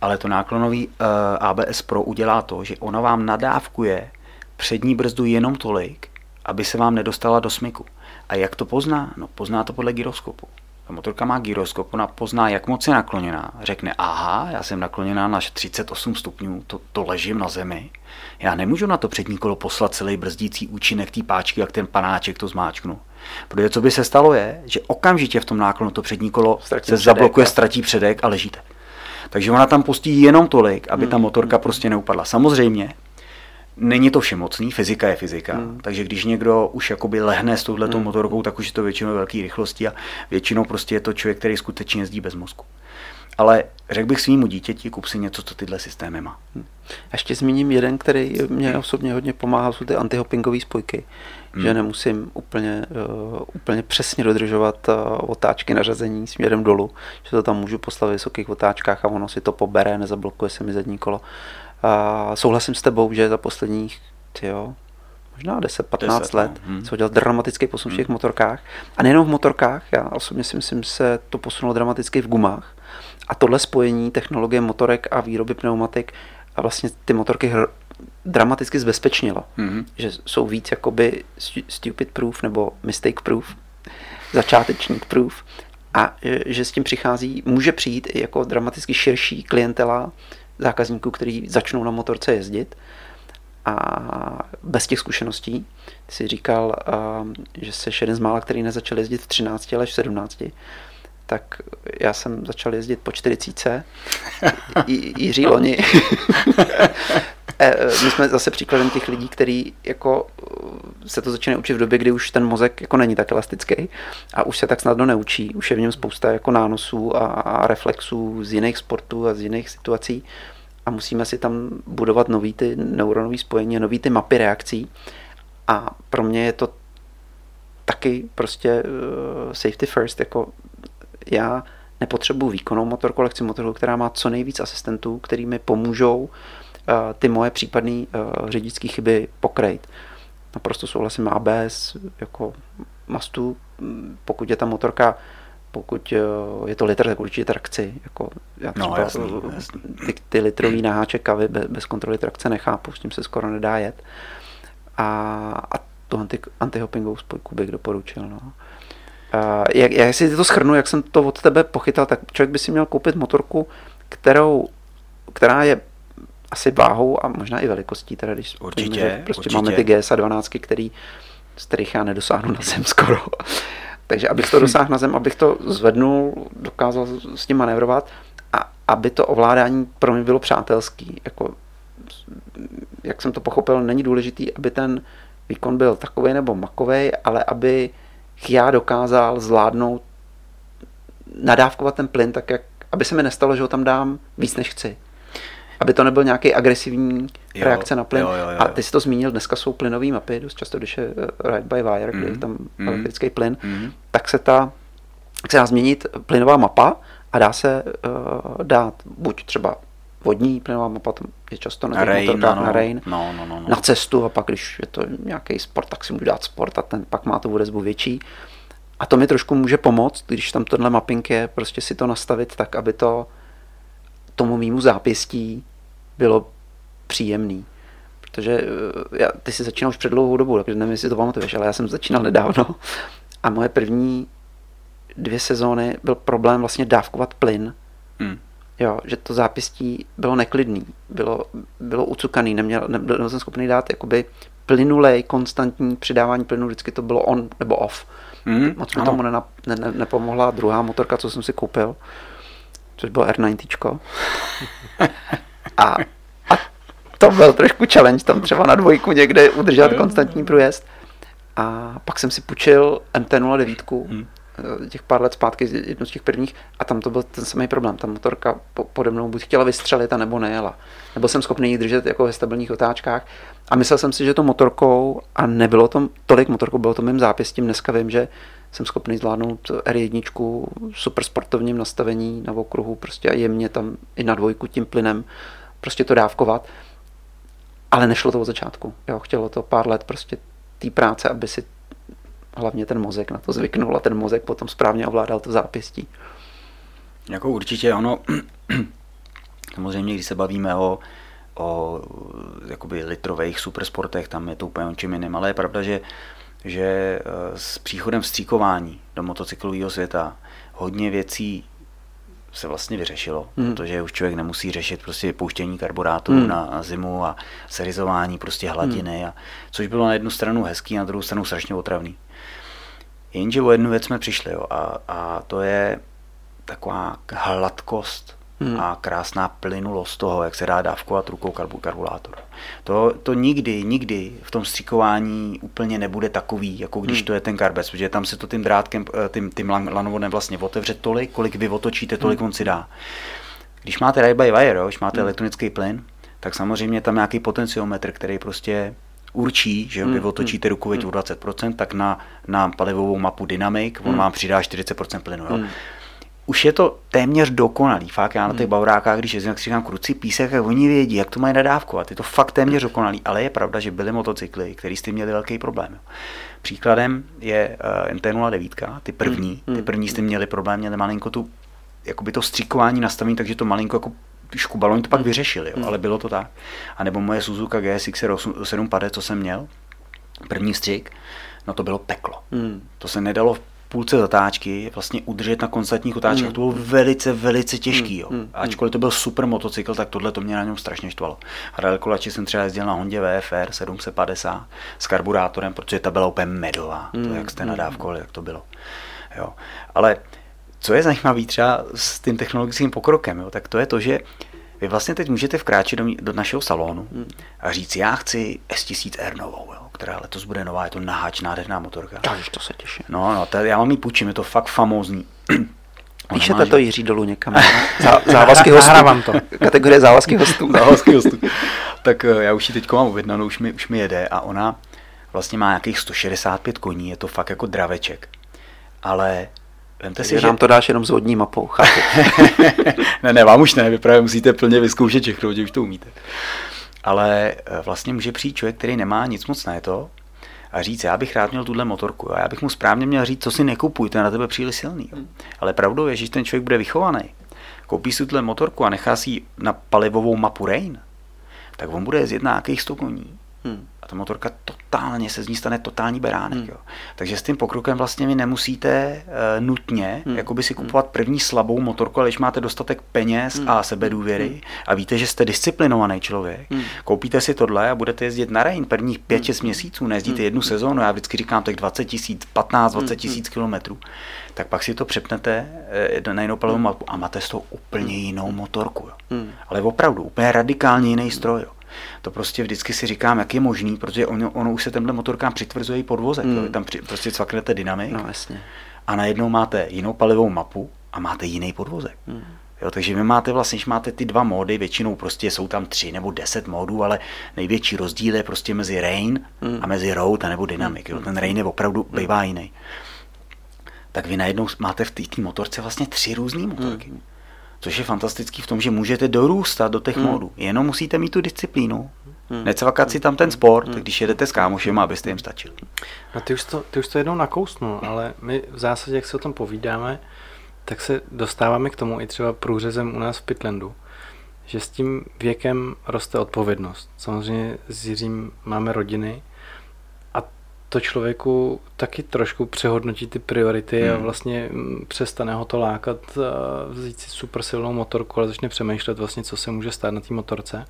Ale to náklonový uh, eh, ABS Pro udělá to, že ona vám nadávkuje přední brzdu jenom tolik, aby se vám nedostala do smyku. A jak to pozná? No pozná to podle gyroskopu. Ta motorka má gyroskop, ona pozná, jak moc je nakloněná. Řekne, aha, já jsem nakloněná na 38 stupňů, to, to ležím na zemi. Já nemůžu na to přední kolo poslat celý brzdící účinek té páčky, jak ten panáček to zmáčknu. Protože co by se stalo je, že okamžitě v tom náklonu to přední kolo Ztratí se předek, zablokuje, jo. ztratí předek a ležíte. Takže ona tam pustí jenom tolik, aby ta motorka prostě neupadla. Samozřejmě, není to všemocný, fyzika je fyzika, hmm. takže když někdo už jakoby lehne s touhletou hmm. motorkou, tak už je to většinou velké rychlosti a většinou prostě je to člověk, který skutečně jezdí bez mozku. Ale řekl bych svýmu dítěti, kup si něco, co tyhle systémy má. Ještě zmíním jeden, který mě osobně hodně pomáhá, jsou ty antihoppingové spojky. Hmm. Že nemusím úplně, uh, úplně přesně dodržovat uh, otáčky na řazení směrem dolů, že to tam můžu poslat v vysokých otáčkách a ono si to pobere, nezablokuje se mi zadní kolo. Uh, souhlasím s tebou, že za posledních, tyjo, možná 10-15 10, let, no. Hmm. udělal dramatický posun v těch motorkách. A nejenom v motorkách, já osobně si myslím, že se to posunulo dramaticky v gumách. A tohle spojení technologie motorek a výroby pneumatik a vlastně ty motorky hr- dramaticky zbezpečnilo. Mhm. Že jsou víc jakoby stu- stupid proof nebo mistake proof, začátečník proof. A e, že s tím přichází, může přijít i jako dramaticky širší klientela zákazníků, kteří začnou na motorce jezdit a bez těch zkušeností. Ty jsi říkal, že jsi jeden z mála, který nezačal jezdit v 13, ale v 17. Tak já jsem začal jezdit po 40. J- Jiří Loni. Eh, My jsme zase příkladem těch lidí, kteří jako eh, se to začínají učit v době, kdy už ten mozek jako není tak elastický a už se tak snadno neučí. Už je v něm spousta jako nánosů a, a reflexů z jiných sportů a z jiných situací a musíme si tam budovat nový ty neuronové spojení, nový ty mapy reakcí. A pro mě je to taky prostě safety first, jako já nepotřebuji výkonnou motorku, ale chci motorku, která má co nejvíc asistentů, který mi pomůžou uh, ty moje případné uh, řidičské chyby pokrejt. Naprosto souhlasím ABS, jako mastu, pokud je ta motorka pokud uh, je to litr, tak určitě trakci. Jako já No, třeba jasný, uh, jasný. ty, ty litrový naháček kavy bez, bez kontroly trakce nechápu, s tím se skoro nedá jet. A, a tu anti, antihoppingovou spojku bych doporučil. No. A jak, jak si to schrnu, jak jsem to od tebe pochytal, tak člověk by si měl koupit motorku, kterou, která je asi váhou a možná i velikostí, teda když Určitě, víme, že prostě určitě. máme ty GSA 12, který, z kterých já nedosáhnu na zem skoro. Takže abych to dosáhl na zem, abych to zvednul, dokázal s tím manévrovat a aby to ovládání pro mě bylo přátelský. Jako, jak jsem to pochopil, není důležitý, aby ten výkon byl takový nebo makový, ale aby já dokázal zvládnout nadávkovat ten plyn tak, jak, aby se mi nestalo, že ho tam dám víc, než chci. Aby to nebyl nějaký agresivní Jo, reakce na plyn. jo, jo, jo, A ty jsi to zmínil, dneska jsou plynové mapy, dost často, když je eh, ride by wire, kde je Mhm, tam mhm, elektrický plyn, mhm. tak se ta tak se dá změnit plynová mapa a dá se uh, dát buď třeba vodní plynová mapa, tam je často na, rain, motorkách no, na rain, no, no, no, no. na cestu a pak, když je to nějaký sport, tak si můžu dát sport a ten pak má tu odezvu větší. A to mi trošku může pomoct, když tam tenhle mapping je, prostě si to nastavit tak, aby to tomu mýmu zápěstí bylo příjemný. Protože eh, já, ty jsi začínal už před dlouhou dobu, takže nevím, jestli to pamatuješ, ale já jsem začínal nedávno. A moje první dvě sezóny byl problém vlastně dávkovat plyn. Hmm. Jo, že to zápěstí bylo neklidný, bylo, bylo ucukaný, neměl, nebyl, jsem schopný dát jakoby plynulej, konstantní přidávání plynu, vždycky to bylo on nebo off. Mhm, Moc mi tomu nena, ne, ne, nepomohla druhá motorka, co jsem si koupil, což bylo R90. A, a to byl trošku challenge, tam třeba na dvojku někde udržet konstantní průjezd. A pak jsem si půjčil MT-09, Hmm. Eh, těch pár let zpátky, jednu z těch prvních, a tam to byl ten samý problém. Ta motorka po, pode mnou buď chtěla vystřelit, a nebo nejela. Nebyl jsem schopný ji držet jako ve stabilních otáčkách. A myslel jsem si, že to motorkou, a nebylo to tolik motorkou, bylo to mým zápěstím. Dneska vím, že jsem schopný zvládnout R1 super sportovním nastavení na okruhu, prostě a jemně tam i na dvojku tím plynem prostě to dávkovat. Ale nešlo to od začátku. Jo, chtělo to pár let prostě té práce, aby si hlavně ten mozek na to zvyknul a ten mozek potom správně ovládal to zápěstí. Jako určitě ono, samozřejmě, když se bavíme o o jakoby litrových supersportech, tam je to úplně o čem jiným, ale je pravda, že, že eh, s příchodem stříkování do motocyklového světa hodně věcí se vlastně vyřešilo, hmm. protože už člověk nemusí řešit prostě pouštění karburátoru hmm. na zimu a serizování prostě hladiny, hmm. a, což bylo na jednu stranu hezký, na druhou stranu strašně otravný. Jenže o jednu věc jsme přišli jo, a, a to je taková hladkost hmm. a krásná plynulost toho, jak se dá dávkovat rukou karburátor. To, to nikdy, nikdy v tom stříkování úplně nebude takový, jako když hmm. to je ten karbes, protože tam se to tím drátkem, eh, tím, tím lanovodem vlastně otevře tolik, kolik vy otočíte, tolik hmm. on si dá. Když máte ride by wire, jo, když máte hmm. elektronický plyn, tak samozřejmě tam nějaký potenciometr, který prostě určí, že vy otočíte ruku o 20%, tak na, na palivovou mapu Dynamic on hmm. vám přidá 40% plynu. Jo. Hmm už je to téměř dokonalý. Fakt, já na těch hmm. baurákách, když jezdím, jak si říkám kruci písek, jak oni vědí, jak to mají nadávkovat. Je to fakt téměř dokonalý, ale je pravda, že byly motocykly, které s tím měli velký problém. Příkladem je uh, MT-09, ty první, ty první s tím měli problém, měli malinko tu, jakoby to stříkování nastavení, takže to malinko jako škubalo, oni to pak vyřešili, jo, ale bylo to tak. A nebo moje Suzuka GSX 750, co jsem měl, první střik, no to bylo peklo. Hmm. To se nedalo půlce zatáčky vlastně udržet na konstantních otáčkách, mm. to bylo velice, velice těžký. Jo. Mm. Ačkoliv to byl super motocykl, tak tohle to mě na něm strašně štvalo. A daleko radši jsem třeba jezdil na Hondě VFR 750 s karburátorem, protože ta byla úplně medová. Mm. To, jak jste nadávkovali, jak to bylo. Jo. Ale co je zajímavé třeba s tím technologickým pokrokem, jo, tak to je to, že vy vlastně teď můžete vkráčet do, do našeho salonu mm. a říct, já chci S1000R novou. Jo která letos bude nová, je to naháč, nádherná motorka. Takže to se těším. No, no, to, já vám ji půjčím, je to fakt famózní. Píšete to Jiří dolů někam. Zá, závazky hostů. Nahrávám to. Kategorie závazky hostů. závazky hostů. Tak eh, já už ji teď mám objednanou, už mi, už mi jede a ona vlastně má nějakých 165 koní, je to fakt jako draveček. Ale Vemte si, že... nám to dáš jenom s vodní mapou, ne, ne, vám už ne, vy právě musíte plně vyzkoušet všechno, že už to umíte ale eh, vlastně může přijít člověk, který nemá nic moc na to a říct, já bych rád měl tuhle motorku a já bych mu správně měl říct, co si nekupuj, to je na tebe příliš silný. Hmm. Ale pravdou je, že ten člověk bude vychovaný, koupí si tuhle motorku a nechá si na palivovou mapu Rain, tak on bude na nějakých 100 koní. Hmm a ta motorka totálně se z ní stane totální beránek. Hmm. Jo. Takže s tím pokrokem vlastně vy nemusíte uh, nutně hmm. jakoby si hmm. kupovat první slabou motorku, ale když máte dostatek peněz hmm. a sebedůvěry hmm. a víte, že jste disciplinovaný člověk, hmm. koupíte si tohle a budete jezdit na Rain prvních 5 hmm. měsíců, nejezdíte hmm. jednu sezónu, já vždycky říkám tak 20 tisíc, 15, 20 hmm. tisíc hmm. kilometrů, tak pak si to přepnete uh, na jinou palovou hmm. mapu a máte z toho úplně jinou motorku. Jo. Hmm. Ale opravdu úplně radikálně jiný stroj. Jo. To prostě vždycky si říkám, jak je možný, protože ono, ono už se tenhle motorkám přitvrzuje i podvozek. Mm. Tam při, prostě cvaknete dynamik no, jasně. a najednou máte jinou palivou mapu a máte jiný podvozek. Mm. Jo, takže vy máte vlastně, když máte ty dva módy, většinou prostě jsou tam tři nebo deset módů, ale největší rozdíl je prostě mezi rain mm. a mezi road a nebo dynamic. Jo. Ten rain je opravdu mm. bývá jiný. Tak vy najednou máte v té motorce vlastně tři různé motorky. Mm což je fantastický v tom, že můžete dorůstat do těch hmm. módů. Jenom musíte mít tu disciplínu. Hmm. Necvakat si tam ten sport, hmm. když jedete s kámošem, abyste jim stačil. No ty už to, ty už to jednou nakousnul, ale my v zásadě, jak se o tom povídáme, tak se dostáváme k tomu i třeba průřezem u nás v Pitlandu, že s tím věkem roste odpovědnost. Samozřejmě s Jiřím máme rodiny, to člověku taky trošku přehodnotí ty priority hmm. a vlastně mm, přestane ho to lákat vzít si super silnou motorku, ale začne přemýšlet vlastně, co se může stát na té motorce.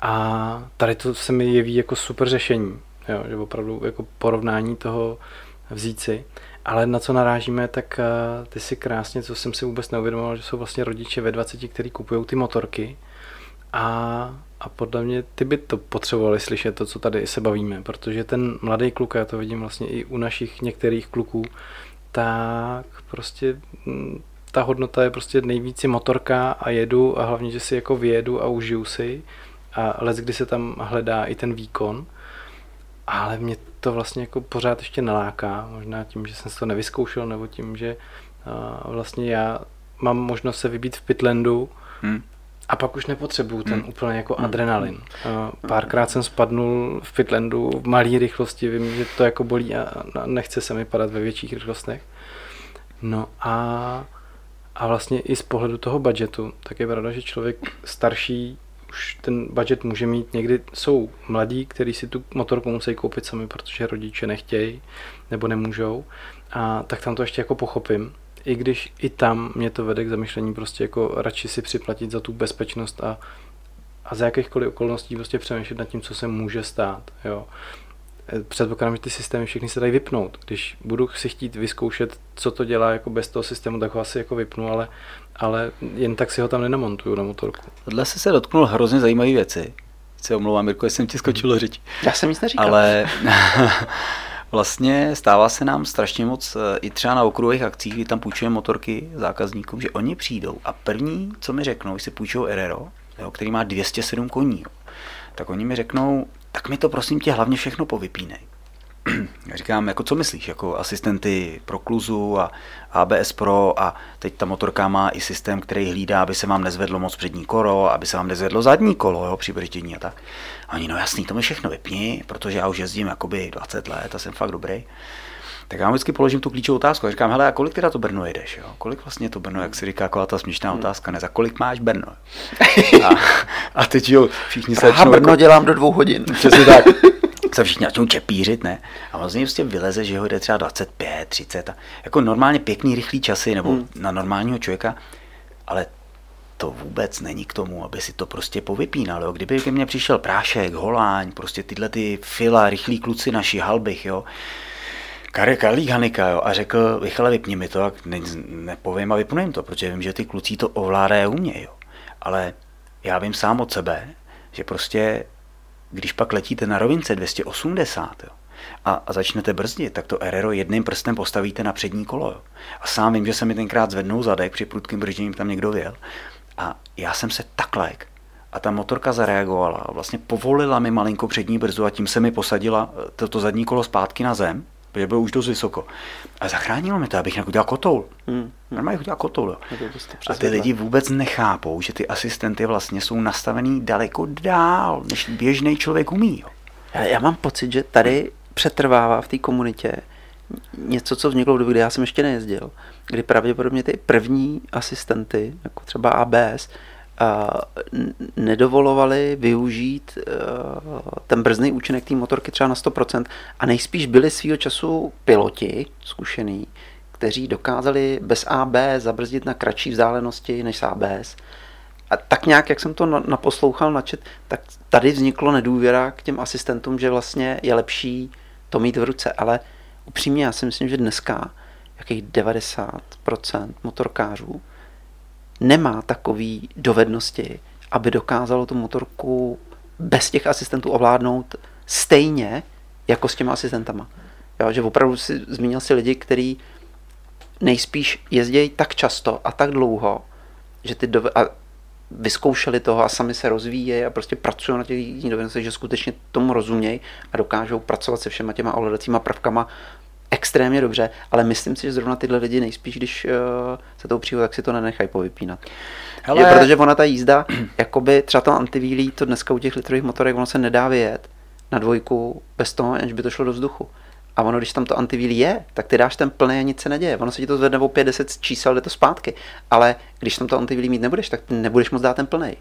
A tady to se mi jeví jako super řešení, jo, že opravdu jako porovnání toho vzít si. Ale na co narážíme, tak ty si krásně, co jsem si vůbec neuvědomoval, že jsou vlastně rodiče ve 20, kteří kupují ty motorky a a podle mě ty by to potřebovali slyšet, to, co tady se bavíme, protože ten mladý kluk, já to vidím vlastně i u našich některých kluků, tak prostě mm, ta hodnota je prostě nejvíc motorka a jedu a hlavně, že si jako vyjedu a užiju si a let, kdy se tam hledá i ten výkon, ale mě to vlastně jako pořád ještě naláká, možná tím, že jsem si to nevyzkoušel, nebo tím, že vlastně já mám možnost se vybít v Pitlandu, hmm a pak už nepotřebuju ten hmm. úplně jako hmm. adrenalin. Párkrát jsem spadnul v Pitlandu v malé rychlosti, vím, že to jako bolí a nechce se mi padat ve větších rychlostech. No a, a vlastně i z pohledu toho budgetu, tak je pravda, že člověk starší už ten budget může mít. Někdy jsou mladí, kteří si tu motorku musí koupit sami, protože rodiče nechtějí nebo nemůžou. A tak tam to ještě jako pochopím. I když i tam mě to vede k zamýšlení prostě jako radši si připlatit za tu bezpečnost a, a za jakýchkoliv okolností prostě přemýšlet nad tím, co se může stát. Jo předpokládám, že ty systémy všechny se dají vypnout. Když budu si chtít vyzkoušet, co to dělá jako bez toho systému, tak ho asi jako vypnu, ale, ale jen tak si ho tam nenamontuju na motorku. Tohle se se dotknul hrozně zajímavé věci. Se omlouvám, Mirko, jsem ti skočil řeč. Já jsem nic neříkal. Ale vlastně stává se nám strašně moc eh, i třeba na okruhových akcích, kdy tam půjčujeme motorky zákazníkům, že oni přijdou a první, co mi řeknou, si půjčují Erero, jo, který má 207 koní, jo, tak oni mi řeknou, tak mi to prosím tě hlavně všechno povypínej. Říkám, jako co myslíš, jako asistenty pro kluzu a ABS Pro a teď ta motorka má i systém, který hlídá, aby se vám nezvedlo moc přední kolo, aby se vám nezvedlo zadní kolo jo, při brždění a tak. A oni, no jasný, to mi všechno vypni, protože já už jezdím jakoby 20 let a jsem fakt dobrý. Tak já vždycky položím tu klíčovou otázku a říkám, hele, a kolik teda to Brno jedeš? Jo? Kolik vlastně to Brno, jak se říká, taková ta směšná hmm. otázka, ne, za kolik máš Brno? A, a teď jo, všichni se začnou... Brno jako, dělám do dvou hodin. Přesně tak. se všichni začnou čepířit, ne? A vlastně prostě vyleze, že ho jde třeba 25, 30. A jako normálně pěkný, rychlý časy, nebo hmm. na normálního člověka, ale to vůbec není k tomu, aby si to prostě povypínal. Jo. Kdyby ke mně přišel Prášek, Holáň, prostě tyhle ty fila, rychlí kluci naši, Halbych, jo, Kare Karlík Hanika, jo, a řekl, Michale, vypni mi to, a ne, nepovím a vypnu jim to, protože vím, že ty kluci to ovládají umějí, jo. Ale já vím sám od sebe, že prostě, když pak letíte na rovince 280, jo, a, a začnete brzdit, tak to Erero jedným prstem postavíte na přední kolo. Jo. A sám vím, že se mi tenkrát zvednou zadek, při prudkým bržděním tam někdo věl. A já jsem se tak lek. A ta motorka zareagovala vlastně povolila mi malinko přední brzdu a tím se mi posadila toto to zadní kolo zpátky na zem protože bylo už dost vysoko. A zachránilo mi to, abych udělal kotoul. Hmm. hmm. Normálně udělal kotoul. Jo. A ty lidi vůbec nechápou, že ty asistenty vlastně jsou nastavený daleko dál, než běžný člověk umí. Jo. Já, já mám pocit, že tady přetrvává v té komunitě něco, co vzniklo v době, kdy já jsem ještě nejezdil, kdy pravděpodobně ty první asistenty, jako třeba ABS, nedovolovali využít eh, ten brzdný účinek té motorky třeba na 100% a nejspíš byli svýho času piloti zkušený, kteří dokázali bez AB zabrzdit na kratší vzdálenosti než s ABS. A tak nějak, jak jsem to naposlouchal, načet, tak tady vzniklo nedůvěra k těm asistentům, že vlastně je lepší to mít v ruce. Ale upřímně já si myslím, že dneska jakých 90% motorkářů nemá takové dovednosti, aby dokázalo tu motorku bez těch asistentů ovládnout stejně jako s těma asistentama. Jo, že opravdu si zmínil si lidi, kteří nejspíš jezdí tak často a tak dlouho, že ty dove- a vyzkoušeli toho a sami se rozvíjejí a prostě pracují na těch dovednostech, že skutečně tomu rozumějí a dokážou pracovat se všema těma ovladacíma prvkama extrémně dobře, ale myslím si, že zrovna tyhle lidi nejspíš, když uh, se to přijde, tak si to nenechají povypínat. Hele... Je, protože ona ta jízda, jakoby třeba to antivílí, to dneska u těch litrových motorek, ono se nedá vyjet na dvojku bez toho, aniž by to šlo do vzduchu. A ono, když tam to antivílí je, tak ty dáš ten plný a nic se neděje. Ono se ti to zvedne o 50 čísel, jde to zpátky. Ale když tam to antivílí mít nebudeš, tak nebudeš moc dát ten plný.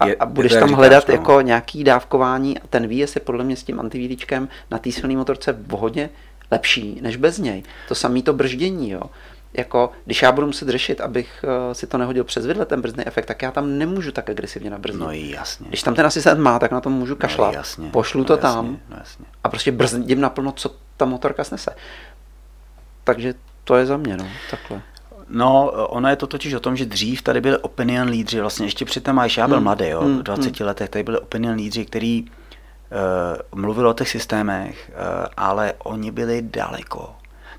A, a budeš tam hledat říkáš, no. jako nějaký dávkování a ten výjezd je podle mě s tím antivílíčkem na té silné motorce hodně lepší než bez něj. To samé to brždění, jo. Jako, když já budu muset řešit, abych uh, si to nehodil přes vidle, ten brzdný efekt, tak já tam nemůžu tak agresivně nabrzdit. No jasně. Když tam ten asistent má, tak na to můžu no kašlat. No, jasně. Pošlu no, to jasně. tam no, jasně. a prostě brzdím naplno, co ta motorka snese. Takže to je za mě, no, takhle. No, ono je to totiž o tom, že dřív tady byly opinion lídři, vlastně ještě předtím, až já byl hmm. mladý, jo, hmm. v 20 hmm. letech, tady byly opinion lídři, který Eh, mluvil o těch systémech, eh, ale oni byli daleko.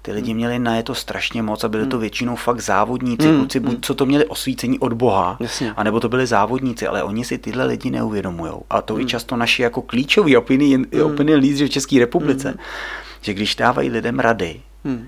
Ty lidi hmm. měli na je to strašně moc a byli to hmm. většinou fakt závodníci, hmm. kluci, buď co to měli osvícení od Boha, Jasně. anebo to byli závodníci, ale oni si tyhle lidi neuvědomují. A to hmm. i často naši jako klíčoví opinion, hmm. opinion lídři v České republice, hmm. že když dávají lidem rady, hmm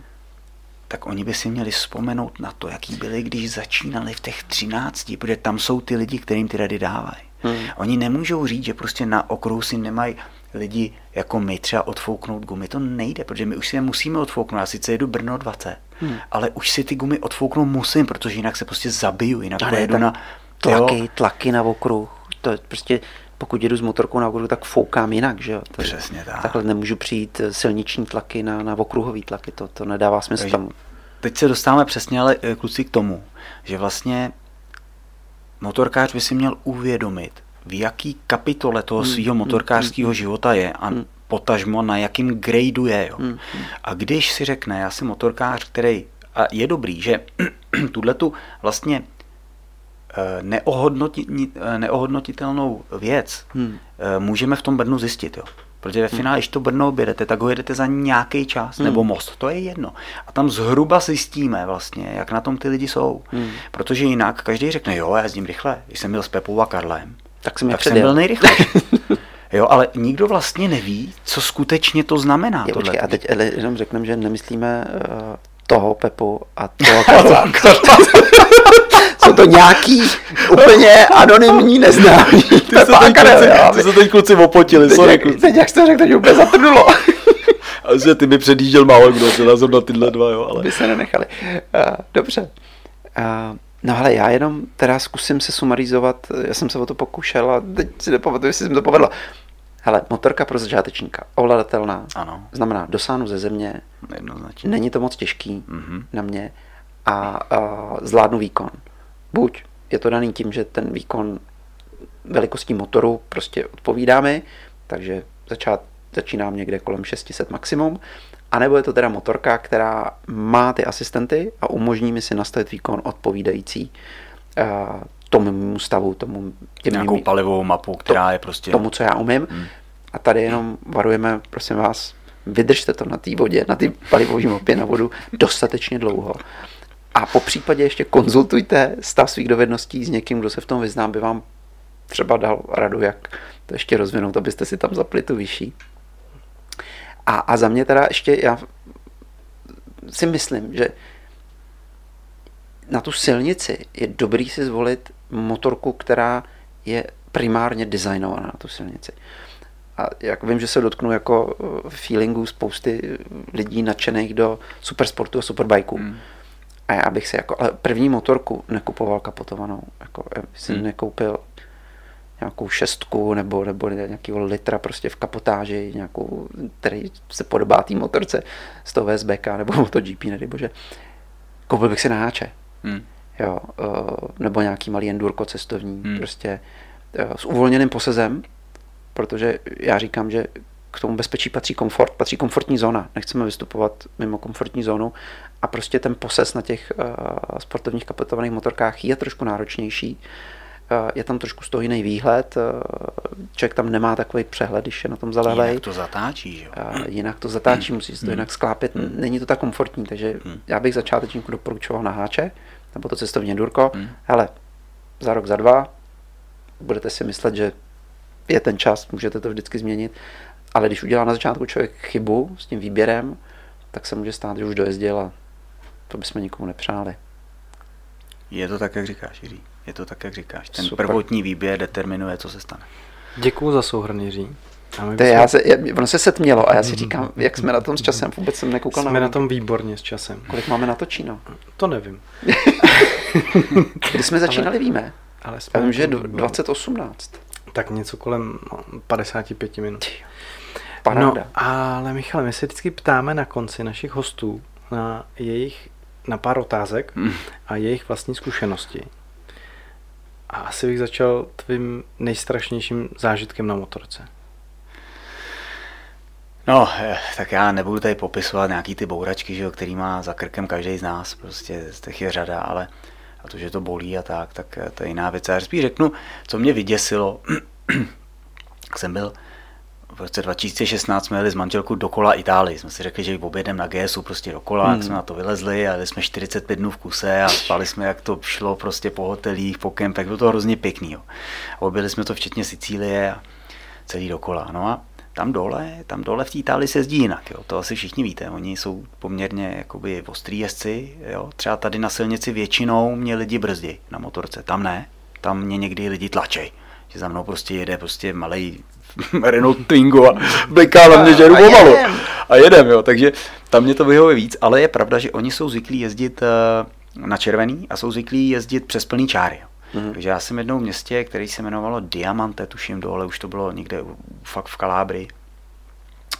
tak oni by si měli vzpomenout na to, jaký byli, když začínali v těch třinácti, protože tam jsou ty lidi, kterým ty rady dávají. Hmm. Oni nemůžou říct, že prostě na okruhu si nemají lidi jako my třeba odfouknout gumy. To nejde, protože my už si je musíme odfouknout. Já sice jedu Brno 20, hmm. ale už si ty gumy odfouknout musím, protože jinak se prostě zabiju, jinak pojedu na... Tlaky, jo. tlaky na okruh. to je prostě, pokud jedu s motorkou na okruhu, tak foukám jinak, že jo. To, Přesně tak. Takhle nemůžu přijít eh, silniční tlaky na, na okruhový tlaky, to, to nedává smysl Takže tam. Teď se dostáváme přesně ale eh, kluci k tomu, že vlastně motorkář by si měl uvědomit, v jaký kapitole toho Hmm, svého hmm, motorkářského života je a Hmm. potažmo na jakým gradu je. Jo. Hmm, A když si řekne, já jsem motorkář, který a je dobrý, že tuhle tu vlastně eh, neohodnoti, eh, neohodnotitelnou věc Hmm. eh, můžeme v tom Brnu zjistit. Jo. Protože ve finále, když to Brno objedete, tak ho jedete za nějaký čas, Hmm. nebo most, to je jedno. A tam zhruba zjistíme vlastně, jak na tom ty lidi jsou. Hmm. Protože jinak každý řekne, jo, já jezdím rychle, když jsem byl s Pepou a Karlem, Tak jsem tak jsem byl nejrychlejší. Jo, ale nikdo vlastně neví, co skutečně to znamená. Je, počkej, a teď ale jenom řekneme, že nemyslíme uh, toho Pepu a toho Karla. Jsou to nějaký úplně anonymní neznámí. Pepa a Karel, jo, aby- se teď kluci opotili, Teď, jak, teď jak jsi to řekl, to mě úplně zatrnulo. A že ty by předjížděl málo kdo, teda jsem na tyhle dva, jo, ale... By se nenechali. Uh, dobře. Uh, no ale já jenom teda zkusím se sumarizovat, já jsem se o to pokoušel a teď si nepamatuju, jestli se mi to povedlo. Hele, motorka pro začátečníka, ovladatelná, Ano, znamená dosáhnu ze země, jednoznačně. není to moc těžký Mhm. na mě a, a zvládnu výkon. Buď je to daný tím, že ten výkon velikostí motoru prostě odpovídá mi, takže začát, začínám někde kolem 600 maximum, anebo je to teda motorka, která má ty asistenty a umožní mi si nastavit výkon odpovídající uh, tomu mému stavu, tomu těm Nějakou mým- palivovou mapu, která je prostě... tomu, co já umím. Hmm. A tady jenom varujeme, prosím vás, vydržte to na té vodě, na té palivové mopě na vodu dostatečně dlouho. A po případě ještě konzultujte stav svých dovedností s někým, kdo se v tom vyzná, by vám třeba dal radu, jak to ještě rozvinout, abyste si tam zapli tu vyšší. A, a za mě teda ještě, já si myslím, že na tu silnici je dobrý si zvolit motorku, která je primárně designovaná na tu silnici. A jak vím, že se dotknu jako eh, feelingů spousty lidí nadšených do supersportu a superbajků. Hmm. A já bych si jako, ale první motorku nekupoval kapotovanou. Jako, jsem Hmm. nekoupil nějakou šestku nebo, nebo nějakého litra prostě v kapotáži, nějakou, který se podobá té motorce z toho VSBK nebo MotoGP, nedej bože. Koupil bych si na háče. Hmm. Jo, eh, nebo nějaký malý endurko cestovní, Hmm. prostě eh, s uvolněným posezem, protože já říkám, že k tomu bezpečí patří komfort, patří komfortní zóna. Nechceme vystupovat mimo komfortní zónu a prostě ten poses na těch uh, sportovních kapotovaných motorkách je trošku náročnější. Uh, je tam trošku z toho jiný výhled, uh, člověk tam nemá takový přehled, když je na tom zalehlej. Jinak to zatáčí, že jo. Uh, jinak to zatáčí, musí se to jinak sklápět, není to tak komfortní, takže Hmm. já bych začátečníku doporučoval na háče, nebo to cestovní endurko. Hmm. Hele, za rok, za dva budete si myslet, že je ten čas, můžete to vždycky změnit, ale když udělá na začátku člověk chybu s tím výběrem, tak se může stát, že už dojezdil a to bychom nikomu nepřáli. Je to tak, jak říkáš, Jiří. Je to tak, jak říkáš. Ten Super. prvotní výběr determinuje, co se stane. Děkuju za souhrn, Jiří. To bychom- já se, já, ono se setmělo a já si říkám, jak jsme na tom s časem, vůbec jsem nekoukal jsme na, na tom výborně s časem. kolik máme natočíno. To nevím. Kdy jsme začínali, víme. Ale jsme Já vím, na že je tom dv- výborně. 2018. Tak něco kolem no, 55 minut. Paráda. No, ale Michale, my se vždycky ptáme na konci našich hostů na jejich, na pár otázek Hmm. a jejich vlastní zkušenosti. A asi bych začal tvým nejstrašnějším zážitkem na motorce. No, eh, tak já nebudu tady popisovat nějaký ty bouračky, že jo, který má za krkem každý z nás, prostě z těch je řada, ale a to, že to bolí a tak, tak eh, to je jiná věc. Já spíš řeknu, co mě vyděsilo, jsem byl v roce 2016 jsme jeli s manželkou dokola Itálii. Jsme si řekli, že objedeme na GSu prostě dokola, hmm. Jak jsme na to vylezli a jeli jsme 45 dnů v kuse a spali jsme, jak to šlo prostě po hotelích, po kempech, bylo to hrozně pěkný. Jo. A objeli jsme to včetně Sicílie a celý dokola. No a tam dole, tam dole v té Itálii se jezdí jinak, jo. to asi všichni víte, oni jsou poměrně jakoby ostrý jezdci, jo. třeba tady na silnici většinou mě lidi brzdí na motorce, tam ne, tam mě někdy lidi tlačej, že za mnou prostě jede prostě malý Renault Twingo a bliká na mě, že jdu A pomalu. A jedem, jo, takže tam mě to vyhovuje víc, ale je pravda, že oni jsou zvyklí jezdit eh, na červený a jsou zvyklí jezdit přes plný čáry. jo. Mm. Takže já jsem jednou v městě, který se jmenovalo Diamante, tuším dole, už to bylo někde fakt v Kalábrii.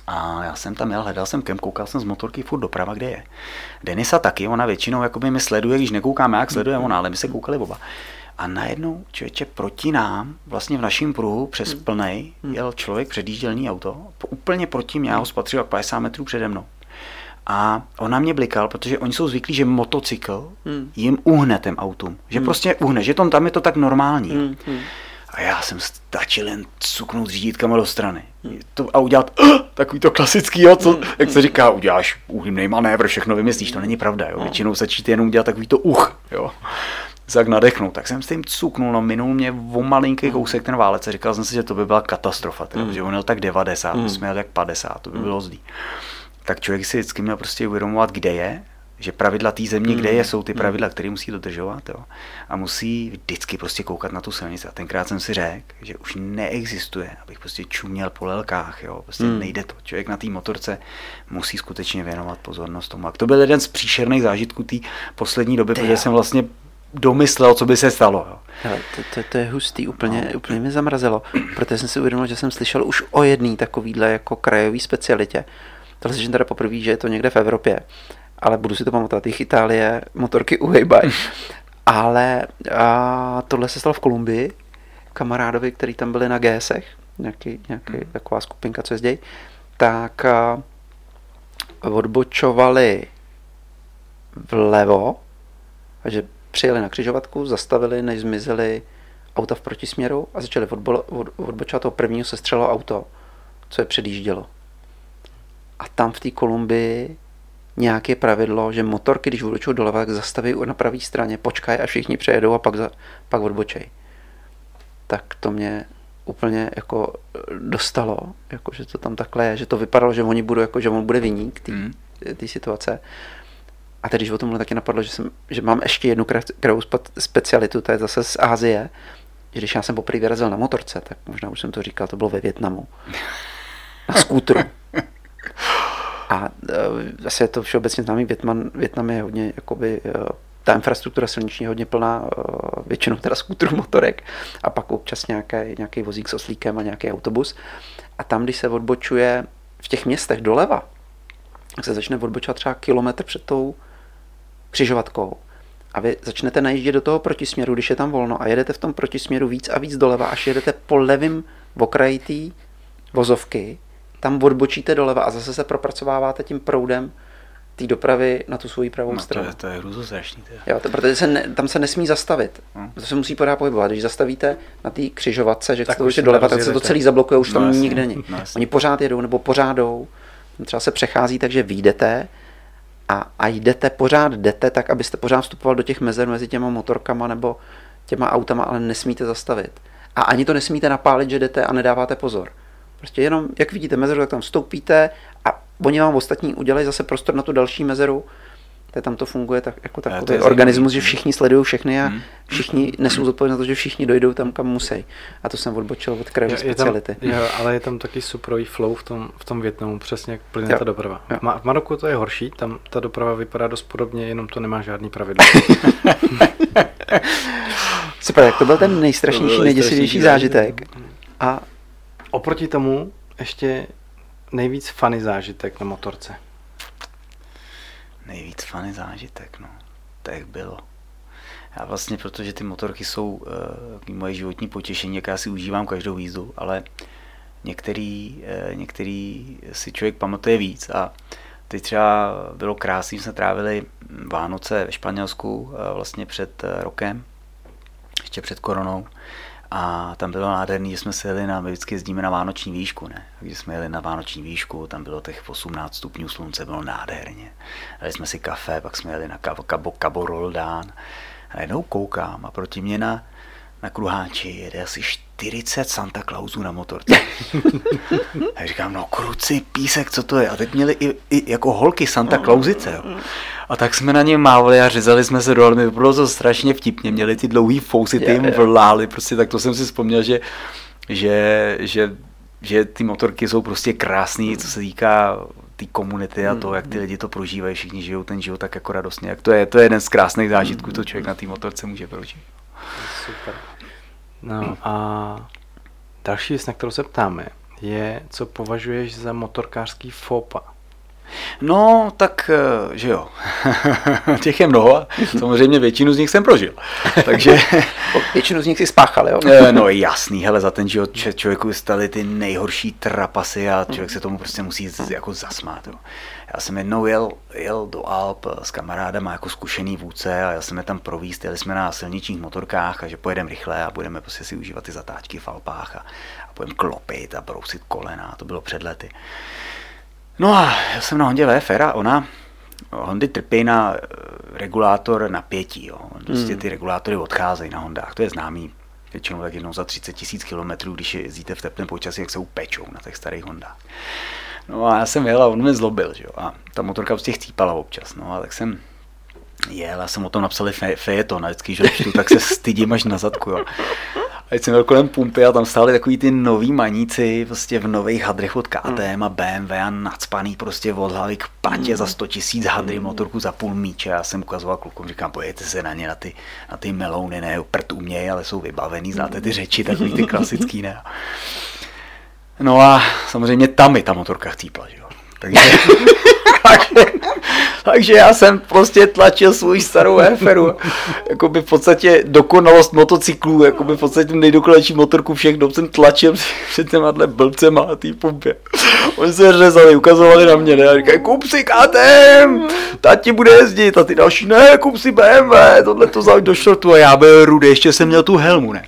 A já jsem tam jel, hledal jsem kem, koukal jsem z motorky furt doprava, kde je. Denisa taky, ona většinou jakoby mi sleduje, když nekoukáme, jak sleduje ona, ale my se koukali oba. A najednou člověče proti nám, vlastně v našem pruhu přes hmm. plnej, jel člověk, předjíždělný auto, úplně proti mě, já ho spatřil 50 metrů přede mnou. A on na mě blikal, protože oni jsou zvyklí, že motocykl hmm. jim uhne ten autům. Že hmm. prostě uhne, že tom, tam je to tak normální. Hmm. Hmm. A já jsem stačil jen cuknout řídítkama do strany. Hmm. To, a udělat uh, takový to klasický, jo, co, hmm. jak se říká, uděláš úhymnej manévr, všechno vymyslíš, to není pravda, jo. Hmm. Většinou se číte jenom udělat takový to uch, jo. Tak nadechnout, tak jsem s tím cuknul, no minul mě o malinký hmm. kousek ten válec a říkal jsem si, že to by byla katastrofa, teda, mm. že on měl tak 90, mm. jsme jeli tak 50, to by bylo zlý tak člověk si vždycky měl prostě uvědomovat, kde je, že pravidla té země, mm. kde je, jsou ty hmm. pravidla, které musí dodržovat. Jo. A musí vždycky prostě koukat na tu silnici. A tenkrát jsem si řekl, že už neexistuje, abych prostě čuměl po lelkách. Jo. Prostě mm. nejde to. Člověk na té motorce musí skutečně věnovat pozornost tomu. A to byl jeden z příšerných zážitků té poslední doby, protože jsem vlastně domyslel, co by se stalo. Jo. Hele, to, to, to, je hustý, úplně, no. úplně mi zamrazilo, protože jsem si uvědomil, že jsem slyšel už o jedný takovýhle jako krajový specialitě, to slyším teda poprvé, že je to někde v Evropě, ale budu si to pamatovat, jich Itálie, motorky Uhejbaj. ale a tohle se stalo v Kolumbii, kamarádovi, který tam byli na GSech, nějaký, nějaký hmm. taková skupinka, co jezdí, tak a, odbočovali vlevo, takže přijeli na křižovatku, zastavili, než zmizeli auta v protisměru a začali odbo, od, odbočovat toho prvního se střelo auto, co je předjíždělo. A tam v té Kolumbii nějaké pravidlo, že motorky, když odbočují doleva, tak zastaví na pravé straně, počkají a všichni přejedou a pak, za, pak odbočej. Tak to mě úplně jako dostalo, jako, že to tam takhle je, že to vypadalo, že oni budou, jako, že on bude vyník té mm. situace. A teď, když o tomhle taky napadlo, že, jsem, že mám ještě jednu krajovou specialitu, to je zase z Ázie, že když já jsem poprvé vyrazil na motorce, tak možná už jsem to říkal, to bylo ve Větnamu. Na skútru. A zase je to všeobecně známý, Větman, Větnam je hodně, jakoby, e, ta infrastruktura silniční je hodně plná, e, většinou teda skútrů, motorek a pak občas nějaký, nějaký vozík s oslíkem a nějaký autobus. A tam, když se odbočuje v těch městech doleva, se začne odbočovat třeba kilometr před tou křižovatkou. A vy začnete najíždět do toho protisměru, když je tam volno a jedete v tom protisměru víc a víc doleva, až jedete po levém okraji té vozovky, tam odbočíte doleva a zase se propracováváte tím proudem té dopravy na tu svoji pravou no, stranu. To je, to je strašný. Jo, to, protože se ne, tam se nesmí zastavit. Hmm. To se musí pořád pohybovat. Když zastavíte na té křižovatce, že chcete už doleva, tak se to celý zablokuje, už no, tam jasný, nikde není. No, Oni pořád jedou nebo pořád jdou. Třeba se přechází, takže výjdete a, a jdete, pořád jdete, tak abyste pořád vstupoval do těch mezer mezi těma motorkama nebo těma autama, ale nesmíte zastavit. A ani to nesmíte napálit, že jdete a nedáváte pozor. Prostě jenom, jak vidíte mezeru, tak tam vstoupíte a oni vám ostatní udělají zase prostor na tu další mezeru. To tam to funguje tak, jako takový organismus, že všichni sledují všechny a hmm. všichni nesou zodpovědnost na to, že všichni dojdou tam, kam musí. A to jsem odbočil od krajové speciality. Tam, jo, ale je tam taky suprový flow v tom, v tom Větnamu, přesně jak plyne jo. ta doprava. Jo. V Maroku to je horší, tam ta doprava vypadá dost podobně, jenom to nemá žádný pravidlo. Super, tak to byl ten nejstrašnější, nejděsivější zážitek. A Oproti tomu ještě nejvíc funny zážitek na motorce. Nejvíc funny zážitek, no. Tak bylo. Já vlastně, protože ty motorky jsou uh, moje životní potěšení, jak já si užívám každou jízdu, ale některý, uh, některý si člověk pamatuje víc a teď třeba bylo krásný, jsme trávili Vánoce ve Španělsku uh, vlastně před uh, rokem, ještě před koronou a tam bylo nádherný, že jsme se jeli na, my vždycky jezdíme na vánoční výšku, ne? Takže jsme jeli na vánoční výšku, tam bylo těch 18 stupňů slunce, bylo nádherně. Dali jsme si kafe, pak jsme jeli na Cabo, Cabo, Cabo Roldán. A jednou koukám a proti mě na, na kruháči jede asi 40 Santa Clausů na motorce. a říkám, no kruci, písek, co to je? A teď měli i, i jako holky Santa Clausice, jo. A tak jsme na ně mávali a řezali jsme se dolů. Bylo to strašně vtipně. Měli ty dlouhý fousy, ty jim vrlály. Prostě tak to jsem si vzpomněl, že, že, že, že ty motorky jsou prostě krásný, co se týká té komunity a to, jak ty lidi to prožívají, všichni žijou ten život tak jako radostně. Jak to je, to je jeden z krásných zážitků, to člověk na té motorce může prožít. Super. No a další věc, na kterou se ptáme, je, co považuješ za motorkářský fopa? No, tak, eh, že jo. Těch je mnoho a samozřejmě většinu z nich jsem prožil. Takže... většinu z nich si spáchal, jo? Eh, no jasný, hele, za ten život člověku staly ty nejhorší trapasy a člověk se tomu prostě musí jako zasmát, jo. Já jsem jednou jel, jel do Alp s kamarádem jako zkušený vůdce a já jsem je tam províst, jeli jsme na silničních motorkách a že pojedeme rychle a budeme prostě si užívat ty zatáčky v Alpách a, a budeme klopit a brousit kolena, to bylo před lety. No a já jsem na Hondě VFR a ona, Hondy trpí na eh, regulátor napětí. Jo. Prostě hmm. ty regulátory odcházejí na Hondách, to je známý. Většinou tak jednou za 30 tisíc kilometrů, když jezdíte v teplém počasí, jak se upečou na těch starých Hondách. No a já jsem jel a on mě zlobil, že jo. A ta motorka prostě chcípala občas, no a tak jsem jel, já jsem o tom napsal fejeton a vždycky, že čtu, tak se stydím až na zadku, jo. A teď jsem byl kolem pumpy a tam stály takový ty nový maníci prostě v nových hadrech od KTM a BMW a nadspaný prostě od hlavy k patě za 100 tisíc hadry motorku za půl míče. Já jsem ukazoval klukům, říkám, pojďte se na ně, na ty, na ty melouny, ne, prd umějí, ale jsou vybavený, znáte ty řeči, takový ty klasický, ne. No a samozřejmě tam mi ta motorka chcípla, že jo. Takže, takže, takže já jsem prostě tlačil svůj starou Eferu. Jakoby v podstatě dokonalost motocyklů, jakoby v podstatě nejdokonalejší motorku všech dob jsem tlačil před těma blbcema a té pumpě. Oni se řezali, ukazovali na mě, ne? A říkají, kup si KTM, tati bude jezdit. A ty další, ne, kup si BMW, tohle to zaujď do šrotu. A já byl rudý, ještě jsem měl tu helmu, ne?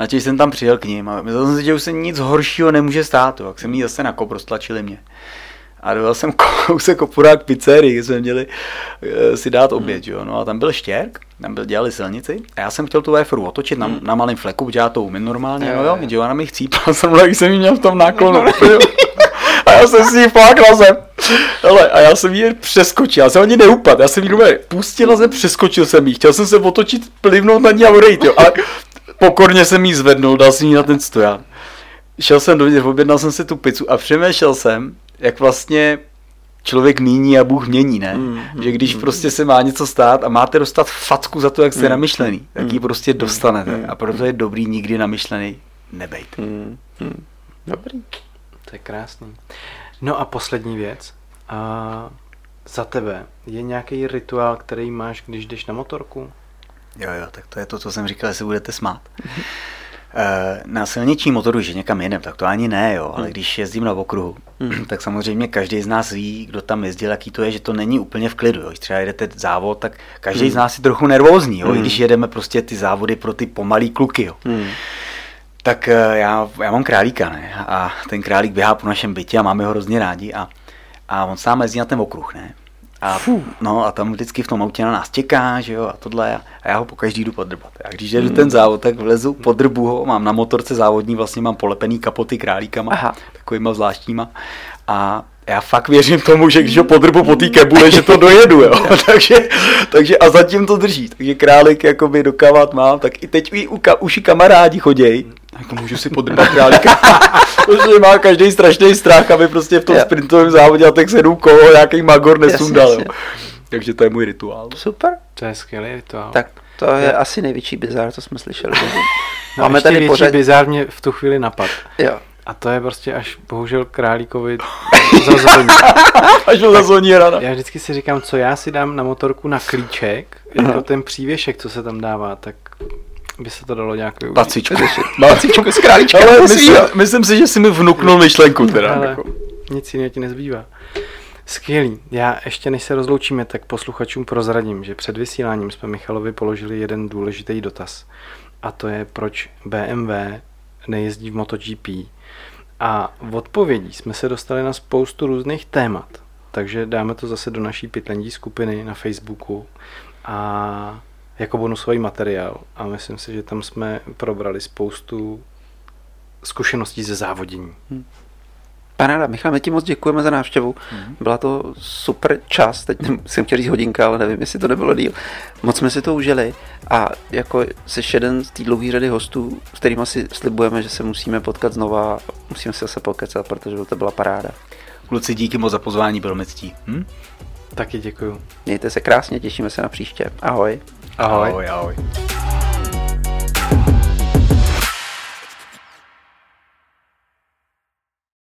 Načež jsem tam přijel k ním a myslel jsem si, že už se nic horšího nemůže stát, jak jsem jí zase na kop roztlačili mě. A dojel jsem kousek opurák pizzerii, jsme měli uh, si dát oběd, jo. No a tam byl štěrk, tam byl, dělali silnici a já jsem chtěl tu Eferu otočit na, na malém fleku, protože já to umím normálně, jo, no jo, jo. ona mi chcípla, jsem jak jsem jí měl v tom náklonu. a já jsem si ji flákla zem. Hele, a já jsem ji přeskočil, já jsem ani neupad, já jsem ji pustil na zem, přeskočil jsem ji, chtěl jsem se otočit, plivnout na ní a odejít, jo. A pokorně jsem jí zvednul, dal jsem jí na ten stojan. Šel jsem dovnitř, objednal jsem si tu pizzu a přemýšlel jsem, jak vlastně člověk míní a Bůh mění, ne? Mm, mm, že když mm, prostě se má něco stát a máte dostat facku za to, jak jste mm, namyšlený, tak mm, ji prostě dostanete. Mm, a proto je dobrý nikdy namyšlený nebejt. Mm, mm, dobrý. To je krásný. No a poslední věc. A za tebe je nějaký rituál, který máš, když jdeš na motorku? Jo, jo, tak to je to, co jsem říkal, že se budete smát. Eh, na silniční motoru, že někam jedem, tak to ani ne, jo, ale hmm. když jezdím na okruhu, hmm. tak samozřejmě každý z nás ví, kdo tam jezdil, jaký to je, že to není úplně v klidu. Jo. Když třeba jedete závod, tak každý hmm. z nás je trochu nervózní, jo, i když jedeme prostě ty závody pro ty pomalý kluky. Jo. Tak eh, já, já mám králíka, ne? A ten králík běhá po našem bytě a máme ho hrozně rádi a, a on sám jezdí na ten okruh, ne? A, no, a tam vždycky v tom autě na nás čeká, že jo, a tohle. A, já ho po každý jdu podrbat. A když jedu mm. ten závod, tak vlezu, podrbu ho, mám na motorce závodní, vlastně mám polepený kapoty králíkama, Aha. takovýma zvláštníma. A já fakt věřím tomu, že když ho podrbu po té kebule, že to dojedu, jo. takže, takže a zatím to drží. Takže králík jakoby dokávat mám, tak i teď i u, ka, uši kamarádi chodějí, jako můžu si podrbat králíka, protože má každý strašný strach, aby prostě v tom sprintovém závodě a tak sedm kolo nějaký magor nesundal. Jasně, Takže to je můj rituál. Super. To je skvělý rituál. Tak to je, je asi největší bizár, co jsme slyšeli. no, Máme tady pořád... bizár mě v tu chvíli napad. Jo. A to je prostě až bohužel králíkovi zazvoní. až ho zazvoní rana. Já vždycky si říkám, co já si dám na motorku na klíček, jako ten přívěšek, co se tam dává, tak by se to dalo nějak využít. Pacičku. Pacičku z králíčka. Ale myslím, myslím si, že si mi vnuknul myšlenku teda. Ale jako. nic jiného ti nezbývá. Skvělý. Já ještě než se rozloučíme, tak posluchačům prozradím, že před vysíláním jsme Michalovi položili jeden důležitý dotaz. A to je, proč BMW nejezdí v MotoGP. A v odpovědí jsme se dostali na spoustu různých témat. Takže dáme to zase do naší pytlendí skupiny na Facebooku a jako bonusový materiál. A myslím si, že tam jsme probrali spoustu zkušeností ze závodění. Hmm. Paráda, Michal, my ti moc děkujeme za návštěvu. Mm. Byla to super čas, teď jsem chtěl říct hodinka, ale nevím, jestli to nebylo díl. Moc jsme si to užili a jako jsi jeden z té dlouhé řady hostů, s kterými si slibujeme, že se musíme potkat znova, musíme se zase pokecat, protože to byla paráda. Kluci, díky moc za pozvání, bylo mi ctí. Hm? Taky děkuju. Mějte se krásně, těšíme se na příště. Ahoj. Ahoj, ahoj. ahoj.